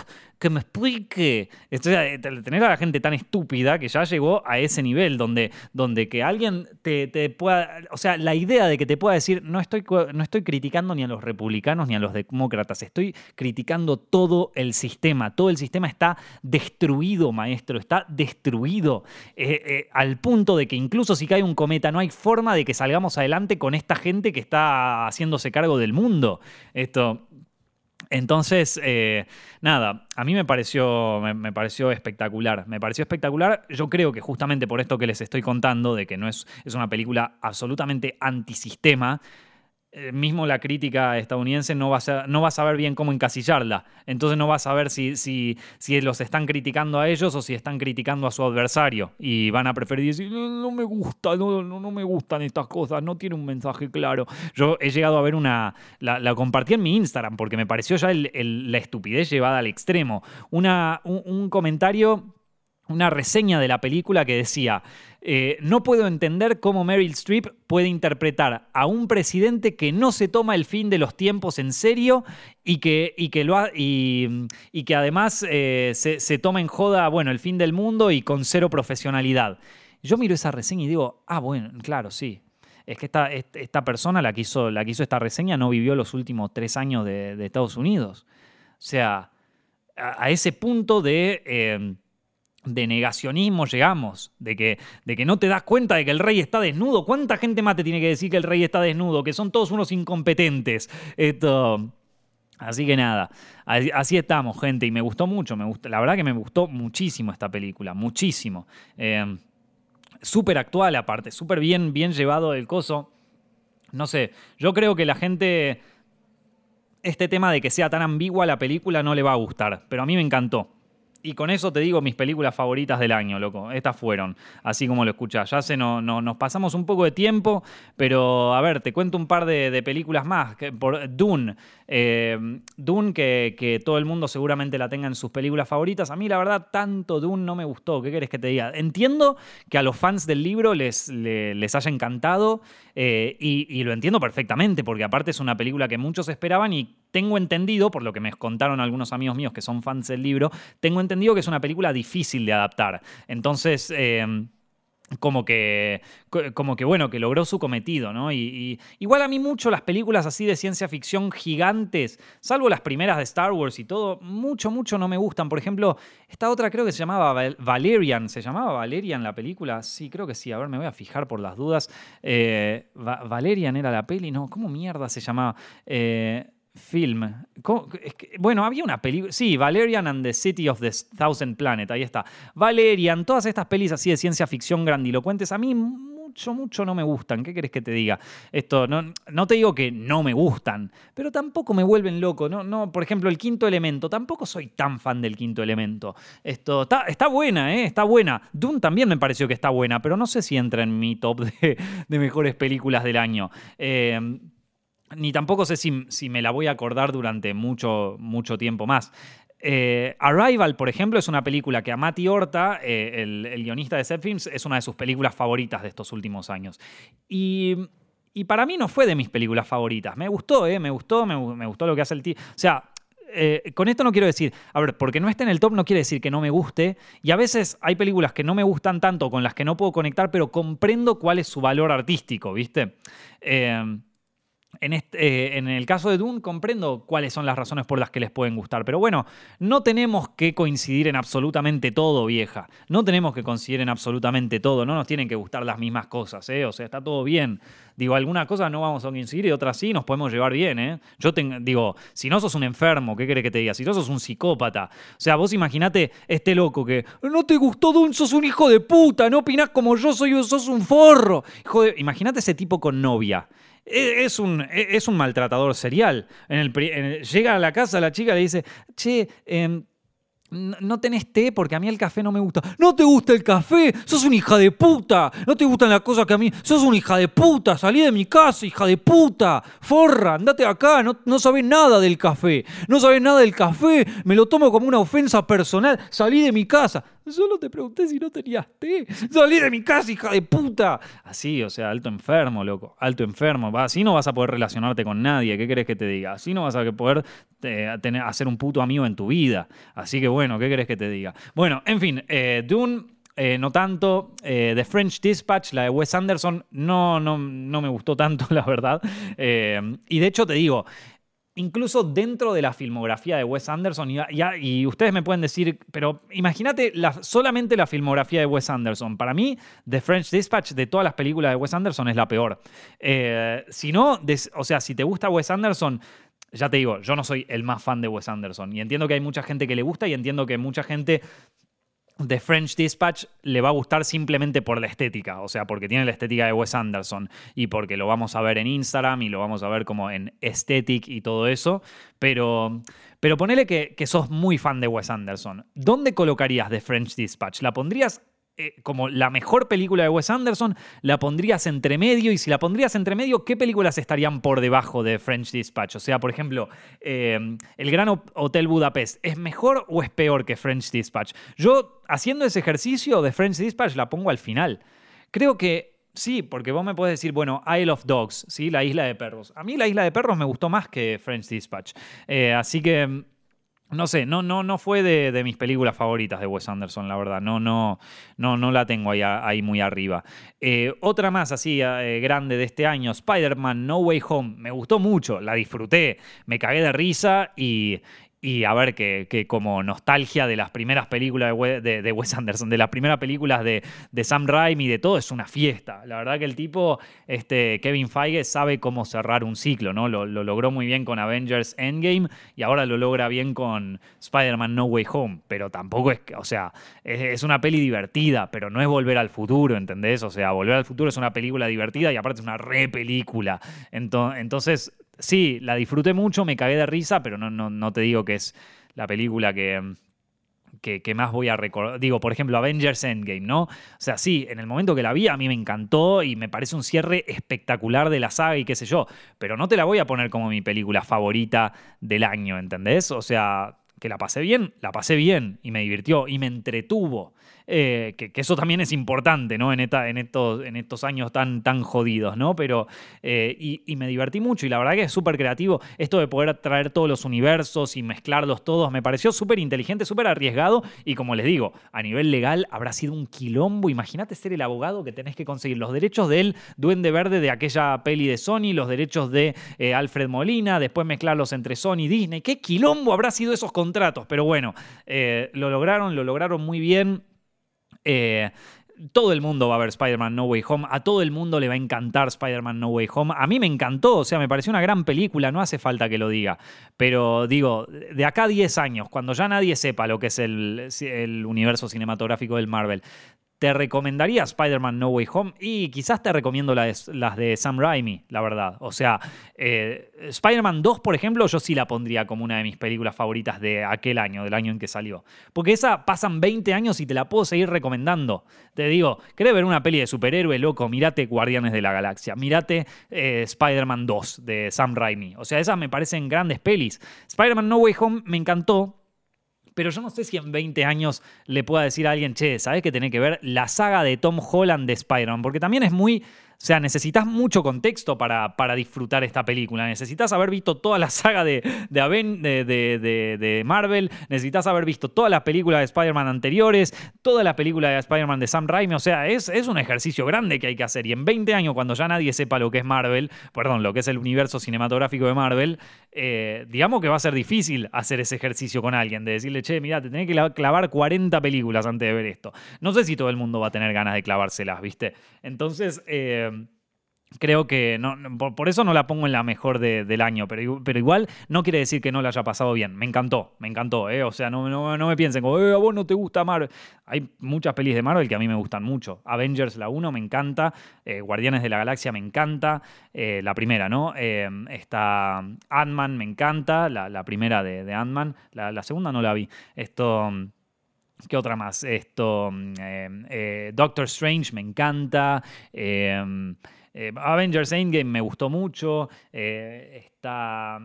A: que me explique. tener a la gente tan estúpida que ya llegó a ese nivel donde, donde que alguien te, pueda. O sea, la idea de que te pueda decir, no estoy, no estoy criticando ni a los republicanos ni a los demócratas, estoy criticando todo el sistema. Todo el sistema está destruido, maestro, está destruido. Eh, eh, al punto de que incluso si cae un cometa, no hay forma de que salgamos adelante con esta gente que está haciéndose cargo del mundo. Esto entonces, eh, nada, a mí me pareció, me, pareció espectacular. Me pareció espectacular. Yo creo que justamente por esto que les estoy contando, de que no es, es una película absolutamente antisistema, eh, mismo la crítica estadounidense no va, a no va a saber bien cómo encasillarla. Entonces no va a saber si, si, si los están criticando a ellos o si están criticando a su adversario. Y van a preferir decir, no, me gusta, no, no, me gustan estas cosas, no tiene un mensaje claro. Yo he llegado a ver una, la, compartí en mi Instagram porque me pareció ya la estupidez llevada al extremo. Una, un comentario una reseña de la película que decía, eh, no puedo entender cómo Meryl Streep puede interpretar a un presidente que no se toma el fin de los tiempos en serio y que, y que, lo y, que además eh, se, toma en joda, bueno, el fin del mundo y con cero profesionalidad. Yo miro esa reseña y digo, ah, bueno, claro, sí. Es que esta, esta persona, la que, hizo, la esta reseña, no vivió los últimos tres años de, Estados Unidos. O sea, a, ese punto de... Eh, de negacionismo llegamos, de que, de que no te das cuenta de que el rey está desnudo. ¿Cuánta gente más te tiene que decir que el rey está desnudo? Que son todos unos incompetentes. Esto. Así que nada, así estamos, gente, y me gustó mucho, me la verdad que me gustó muchísimo esta película, muchísimo. Eh, súper actual aparte, súper bien, bien llevado el coso. No sé, yo creo que la gente, este tema de que sea tan ambigua la película no le va a gustar, pero a mí me encantó. Y con eso te digo mis películas favoritas del año, loco. Estas fueron, así como lo escuchás. Ya sé, no, no, nos pasamos un poco de tiempo, pero a ver, te cuento un par de, películas más. Por Dune. Eh, Dune, que, todo el mundo seguramente la tenga en sus películas favoritas. A mí, la verdad, tanto Dune no me gustó. ¿Qué querés que te diga? Entiendo que a los fans del libro les, les, haya encantado eh, y, y lo entiendo perfectamente, porque aparte es una película que muchos esperaban y tengo entendido, por lo que me contaron algunos amigos míos que son fans del libro, tengo entendido que es una película difícil de adaptar. Entonces... Em, como que, como que bueno, que logró su cometido, ¿no? Y, igual a mí mucho las películas así de ciencia ficción gigantes, salvo las primeras de Star Wars y todo, mucho, mucho no me gustan. Por ejemplo, esta otra creo que se llamaba Valerian, ¿se llamaba Valerian la película? Sí, creo que sí, a ver, me voy a fijar por las dudas. Eh, Valerian era la peli, ¿no? ¿Cómo mierda se llamaba? Eh, film. bueno, había una película. Sí, Valerian and the City of the Thousand Planet. Ahí está. Valerian, todas estas pelis así de ciencia ficción grandilocuentes. A mí mucho, mucho no me gustan. ¿Qué querés que te diga? Esto, no, no te digo que no me gustan, pero tampoco me vuelven loco. No, por ejemplo, el quinto elemento. Tampoco soy tan fan del quinto elemento. Esto está, está buena, ¿eh? Está buena. Dune también me pareció que está buena, pero no sé si entra en mi top de, de mejores películas del año. Eh, ni tampoco sé si, me la voy a acordar durante mucho, mucho tiempo más. Eh, Arrival, por ejemplo, es una película que a Mati Horta, eh, el, guionista de Set Films, es una de sus películas favoritas de estos últimos años. Y, para mí no fue de mis películas favoritas. Me gustó, eh, me gustó, me, gustó lo que hace el tío. O sea, con esto no quiero decir, a ver, porque no esté en el top no quiere decir que no me guste. Y a veces hay películas que no me gustan tanto, con las que no puedo conectar, pero comprendo cuál es su valor artístico, ¿viste? Eh, en, eh, en, el caso de Dune comprendo cuáles son las razones por las que les pueden gustar, pero bueno, no tenemos que coincidir en absolutamente todo, vieja. No tenemos que coincidir en absolutamente todo, no nos tienen que gustar las mismas cosas, ¿eh? O sea, está todo bien. Digo, alguna cosa no vamos a coincidir y otras sí, nos podemos llevar bien, ¿eh? Yo digo, si no sos un enfermo, ¿qué querés que te diga? Si no sos un psicópata. O sea, vos imaginate este loco que no te gustó Dune, sos un hijo de puta, no opinás como yo soy, sos un forro. Imagínate ese tipo con novia. E, es un, e, es un maltratador serial. En el, llega a la casa, la chica le dice, che, eh, no tenés té porque a mí el café no me gusta. ¿No te gusta el café? ¡Sos una hija de puta! ¿No te gustan las cosas que a mí? ¡Sos una hija de puta! ¡Salí de mi casa, hija de puta! ¡Forra! ¡Andate acá! No, no sabés nada del café. No sabés nada del café. Me lo tomo como una ofensa personal. ¡Salí de mi casa! Solo te pregunté si no tenías té. ¡Salí de mi casa, hija de puta! Así, o sea, alto enfermo, loco. Alto enfermo. Así no vas a poder relacionarte con nadie. ¿Qué querés que te diga? Así no vas a poder eh, tener, hacer un puto amigo en tu vida. Así que bueno, ¿qué querés que te diga? Bueno, en fin, eh, Dune. Eh, no tanto. The French Dispatch, la de Wes Anderson, no, no, no me gustó tanto, la verdad. y de hecho te digo, incluso dentro de la filmografía de Wes Anderson, y, ustedes me pueden decir, pero imagínate solamente la filmografía de Wes Anderson. Para mí, The French Dispatch de todas las películas de Wes Anderson es la peor. Eh, si no, o sea, si te gusta Wes Anderson, ya te digo, yo no soy el más fan de Wes Anderson. Y entiendo que hay mucha gente que le gusta y entiendo que mucha gente The French Dispatch le va a gustar simplemente por la estética, o sea, porque tiene la estética de Wes Anderson y porque lo vamos a ver en Instagram y lo vamos a ver como en Aesthetic y todo eso, pero, pero ponele que, que sos muy fan de Wes Anderson. ¿Dónde colocarías The French Dispatch? ¿La pondrías eh, como la mejor película de Wes Anderson, la pondrías entre medio y si la pondrías entre medio, ¿qué películas estarían por debajo de French Dispatch? O sea, por ejemplo, eh, El Gran Hotel Budapest, ¿es mejor o es peor que French Dispatch? Yo, haciendo ese ejercicio de French Dispatch, la pongo al final. Creo que Sí, porque vos me puedes decir, bueno, Isle of Dogs, ¿sí? La isla de perros. A mí la isla de perros me gustó más que French Dispatch. Eh, así que no sé, no, no, no fue de, mis películas favoritas de Wes Anderson, la verdad. No, no, no, no la tengo ahí, ahí muy arriba. Eh, otra más así eh, grande de este año, Spider-Man No Way Home. Me gustó mucho, la disfruté, me cagué de risa y, y a ver, que, como nostalgia de las primeras películas de, Wes Anderson, de las primeras películas de, Sam Raimi, de todo, es una fiesta. La verdad que el tipo, este, Kevin Feige, sabe cómo cerrar un ciclo, ¿no? Lo, logró muy bien con Avengers Endgame y ahora lo logra bien con Spider-Man No Way Home. Pero tampoco es, o sea, es, una peli divertida, pero no es volver al futuro, ¿entendés? O sea, volver al futuro es una película divertida y aparte es una re película. Entonces, sí, la disfruté mucho, me cagué de risa, pero no, no, no te digo que es la película que, que, más voy a recordar. Digo, por ejemplo, Avengers Endgame, ¿no? O sea, sí, en el momento que la vi a mí me encantó y me parece un cierre espectacular de la saga y qué sé yo, pero no te la voy a poner como mi película favorita del año, ¿entendés? O sea, que la pasé bien, la pasé bien y me divirtió y me entretuvo. Eh, que, eso también es importante, ¿no? En, en, estos, en estos años tan, tan jodidos, ¿no? Pero, eh, y, me divertí mucho y la verdad que es súper creativo. Esto de poder traer todos los universos y mezclarlos todos me pareció súper inteligente, súper arriesgado y como les digo, a nivel legal habrá sido un quilombo. Imagínate ser el abogado que tenés que conseguir los derechos del Duende Verde de aquella peli de Sony, los derechos de eh, Alfred Molina, después mezclarlos entre Sony y Disney. ¿Qué quilombo habrá sido esos contratos? Pero bueno, lo lograron, lo lograron muy bien. Eh, todo el mundo va a ver Spider-Man No Way Home, a todo el mundo le va a encantar Spider-Man No Way Home. A mí me encantó, o sea, me pareció una gran película, no hace falta que lo diga. Pero digo, de acá a 10 años, cuando ya nadie sepa lo que es el, el universo cinematográfico del Marvel, te recomendaría Spider-Man No Way Home y quizás te recomiendo las de, Sam Raimi, la verdad. O sea, eh, Spider-Man 2, por ejemplo, yo sí la pondría como una de mis películas favoritas de aquel año, del año en que salió. Porque esa pasan 20 años y te la puedo seguir recomendando. Te digo, ¿querés ver una peli de superhéroe, loco? Mírate Guardianes de la Galaxia. Mírate eh, Spider-Man 2 de Sam Raimi. O sea, esas me parecen grandes pelis. Spider-Man No Way Home me encantó pero yo no sé si en 20 años le pueda decir a alguien, che, ¿sabes que tiene que ver la saga de Tom Holland de Spider-Man? Porque también es muy o sea, necesitas mucho contexto para, para disfrutar esta película. Necesitas haber visto toda la saga de, de, de, Marvel, necesitas haber visto todas las películas de Spider-Man anteriores, toda la película de Spider-Man de Sam Raimi. O sea, es, es un ejercicio grande que hay que hacer. Y en 20 años, cuando ya nadie sepa lo que es Marvel, perdón, lo que es el universo cinematográfico de Marvel, eh, digamos que va a ser difícil hacer ese ejercicio con alguien, de decirle, che, mira, te tenés que clavar 40 películas antes de ver esto. No sé si todo el mundo va a tener ganas de clavárselas, ¿viste? Entonces, eh, creo que no, por, eso no la pongo en la mejor del año, pero, pero, igual no quiere decir que no la haya pasado bien. Me encantó, me encantó, ¿eh? O sea, no, no, me piensen como, eh, a vos no te gusta Marvel. Hay muchas pelis de Marvel que a mí me gustan mucho. Avengers, la 1, me encanta. Eh, Guardianes de la Galaxia, me encanta. Eh, la primera, ¿no? está Ant-Man, me encanta. La, primera de, de Ant-Man. La, la, segunda no la vi. Esto. ¿Qué otra más? Esto. Doctor Strange, me encanta. Eh, Avengers Endgame me gustó mucho. Eh, está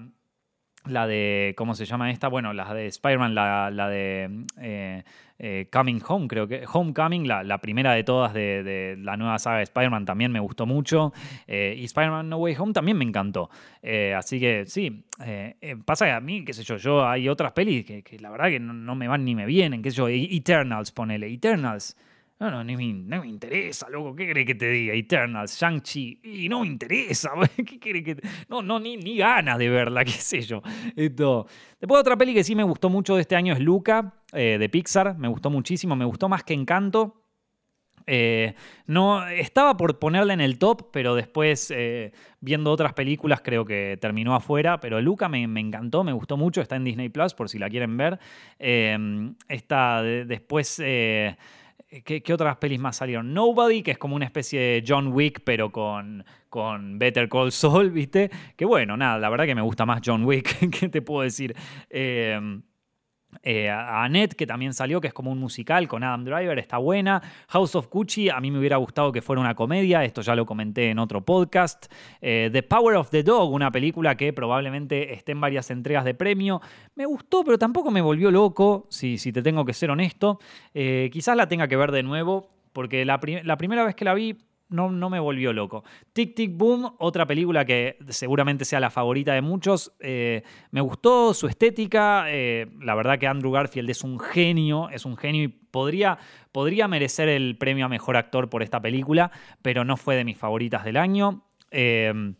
A: la de, ¿cómo se llama esta? Bueno, la de Spider-Man, la, de eh, Coming Home, creo que. Homecoming, la, la primera de todas de, la nueva saga de Spider-Man también me gustó mucho. y Spider-Man No Way Home también me encantó. así que sí, pasa que a mí, qué sé yo, yo hay otras pelis que, la verdad que no, no, me van ni me vienen, qué sé yo, Eternals, ponele, Eternals. No, no, ni me, no me interesa, loco. ¿Qué crees que te diga? Eternals, Shang-Chi. Y no me interesa, ¿Qué crees que No, no, ni, ni ganas de verla, qué sé yo. Esto. Después otra peli que sí me gustó mucho de este año es Luca, eh, de Pixar. Me gustó muchísimo. Me gustó más que Encanto. Eh, no, estaba por ponerla en el top, pero después, eh, viendo otras películas, creo que terminó afuera. Pero Luca me, me, encantó, me gustó mucho. Está en Disney Plus, por si la quieren ver. después. ¿Qué, otras pelis más salieron? Nobody, que es como una especie de John Wick, pero con, con Better Call Saul, ¿viste? Que bueno, nada, la verdad que me gusta más John Wick, ¿qué te puedo decir? Em, Eh, Annette, que también salió, que es como un musical con Adam Driver, está buena. House of Gucci, a mí me hubiera gustado que fuera una comedia, esto ya lo comenté en otro podcast. Eh, the Power of the Dog, una película que probablemente esté en varias entregas de premio. Me gustó, pero tampoco me volvió loco, si, si te tengo que ser honesto. Eh, quizás la tenga que ver de nuevo, porque la, la primera vez que la vi no, me volvió loco. Tic Tic Boom, otra película que seguramente sea la favorita de muchos. Eh, me gustó su estética. Eh, la verdad que Andrew Garfield es un genio, es un genio y podría, podría merecer el premio a mejor actor por esta película, pero no fue de mis favoritas del año. Eh,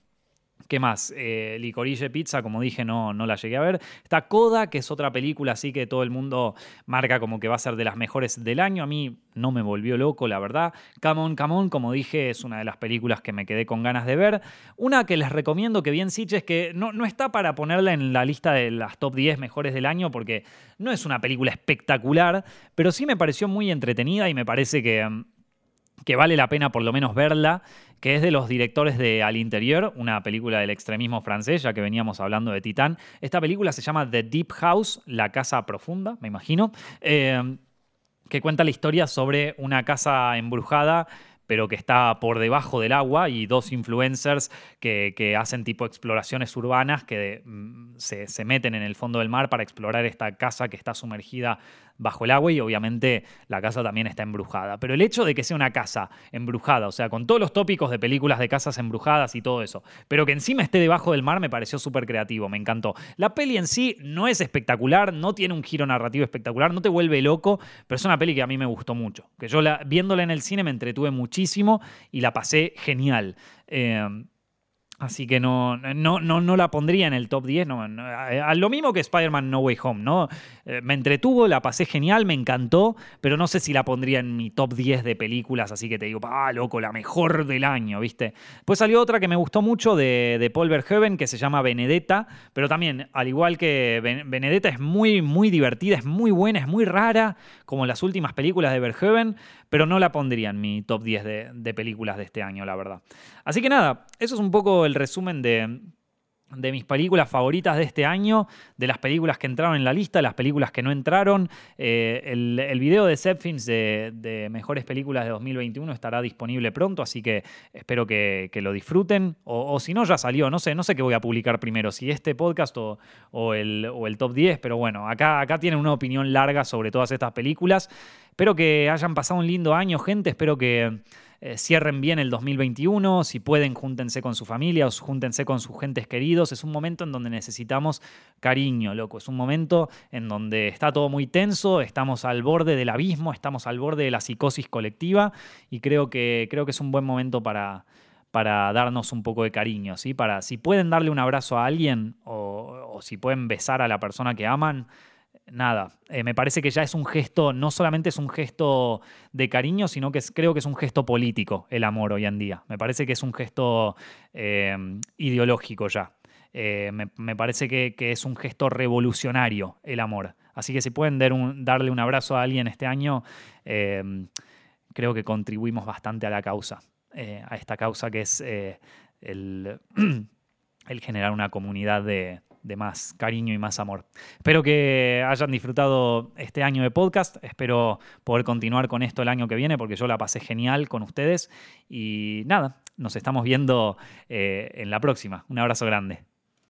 A: ¿Qué más? Eh, Licorice Pizza, como dije, no, no la llegué a ver. Está Coda, que es otra película así que todo el mundo marca como que va a ser de las mejores del año. A mí no me volvió loco, la verdad. Come on, come on, como dije, es una de las películas que me quedé con ganas de ver. Una que les recomiendo que bien es que no, no está para ponerla en la lista de las top 10 mejores del año porque no es una película espectacular, pero sí me pareció muy entretenida y me parece que mm, que vale la pena por lo menos verla, que es de los directores de Al Interior, una película del extremismo francés, ya que veníamos hablando de Titán. Esta película se llama The Deep House, la casa profunda, me imagino, eh, que cuenta la historia sobre una casa embrujada pero que está por debajo del agua y dos influencers que, hacen tipo exploraciones urbanas que mm, se, se, meten en el fondo del mar para explorar esta casa que está sumergida bajo el agua y obviamente la casa también está embrujada. Pero el hecho de que sea una casa embrujada, o sea, con todos los tópicos de películas de casas embrujadas y todo eso, pero que encima esté debajo del mar me pareció súper creativo, me encantó. La peli en sí no es espectacular, no tiene un giro narrativo espectacular, no te vuelve loco, pero es una peli que a mí me gustó mucho. Que yo la, viéndola en el cine me entretuve muchísimo y la pasé genial. Eh, Así que no, no, no, no, la pondría en el top 10. No, a lo mismo que Spider-Man No Way Home, ¿no? Eh, me entretuvo, la pasé genial, me encantó, pero no sé si la pondría en mi top 10 de películas, así que te digo, ah, loco, la mejor del año, ¿viste? Pues salió otra que me gustó mucho de, de Paul Verhoeven, que se llama Benedetta, pero también, al igual que Benedetta, es muy, muy divertida, es muy buena, es muy rara, como las últimas películas de Verhoeven, pero no la pondría en mi top 10 de, de películas de este año, la verdad. Así que nada, eso es un poco el resumen de, mis películas favoritas de este año, de las películas que entraron en la lista, las películas que no entraron. Eh, el, video de Zepfins de, mejores películas de 2021 estará disponible pronto, así que espero que, lo disfruten. O, si no, ya salió, no sé, no sé qué voy a publicar primero, si este podcast o, el, el, top 10, pero bueno, acá, acá tienen una opinión larga sobre todas estas películas. Espero que hayan pasado un lindo año, gente, espero que eh, cierren bien el 2021, si pueden júntense con su familia o júntense con sus gentes queridos, es un momento en donde necesitamos cariño, loco, es un momento en donde está todo muy tenso, estamos al borde del abismo, estamos al borde de la psicosis colectiva y creo que, creo que es un buen momento para para darnos un poco de cariño, ¿sí? Para si pueden darle un abrazo a alguien o, o si pueden besar a la persona que aman, nada, eh, me parece que ya es un gesto, no solamente es un gesto de cariño, sino que creo que es un gesto político el amor hoy en día. Me parece que es un gesto eh, ideológico ya. Eh, me, parece que, es un gesto revolucionario el amor. Así que si pueden darle un abrazo a alguien este año, creo que contribuimos bastante a la causa, a esta causa que es el generar una comunidad de, de más cariño y más amor. Espero que hayan disfrutado este año de podcast, espero poder continuar con esto el año que viene porque yo la pasé genial con ustedes y nada, nos estamos viendo eh, en la próxima. Un abrazo grande.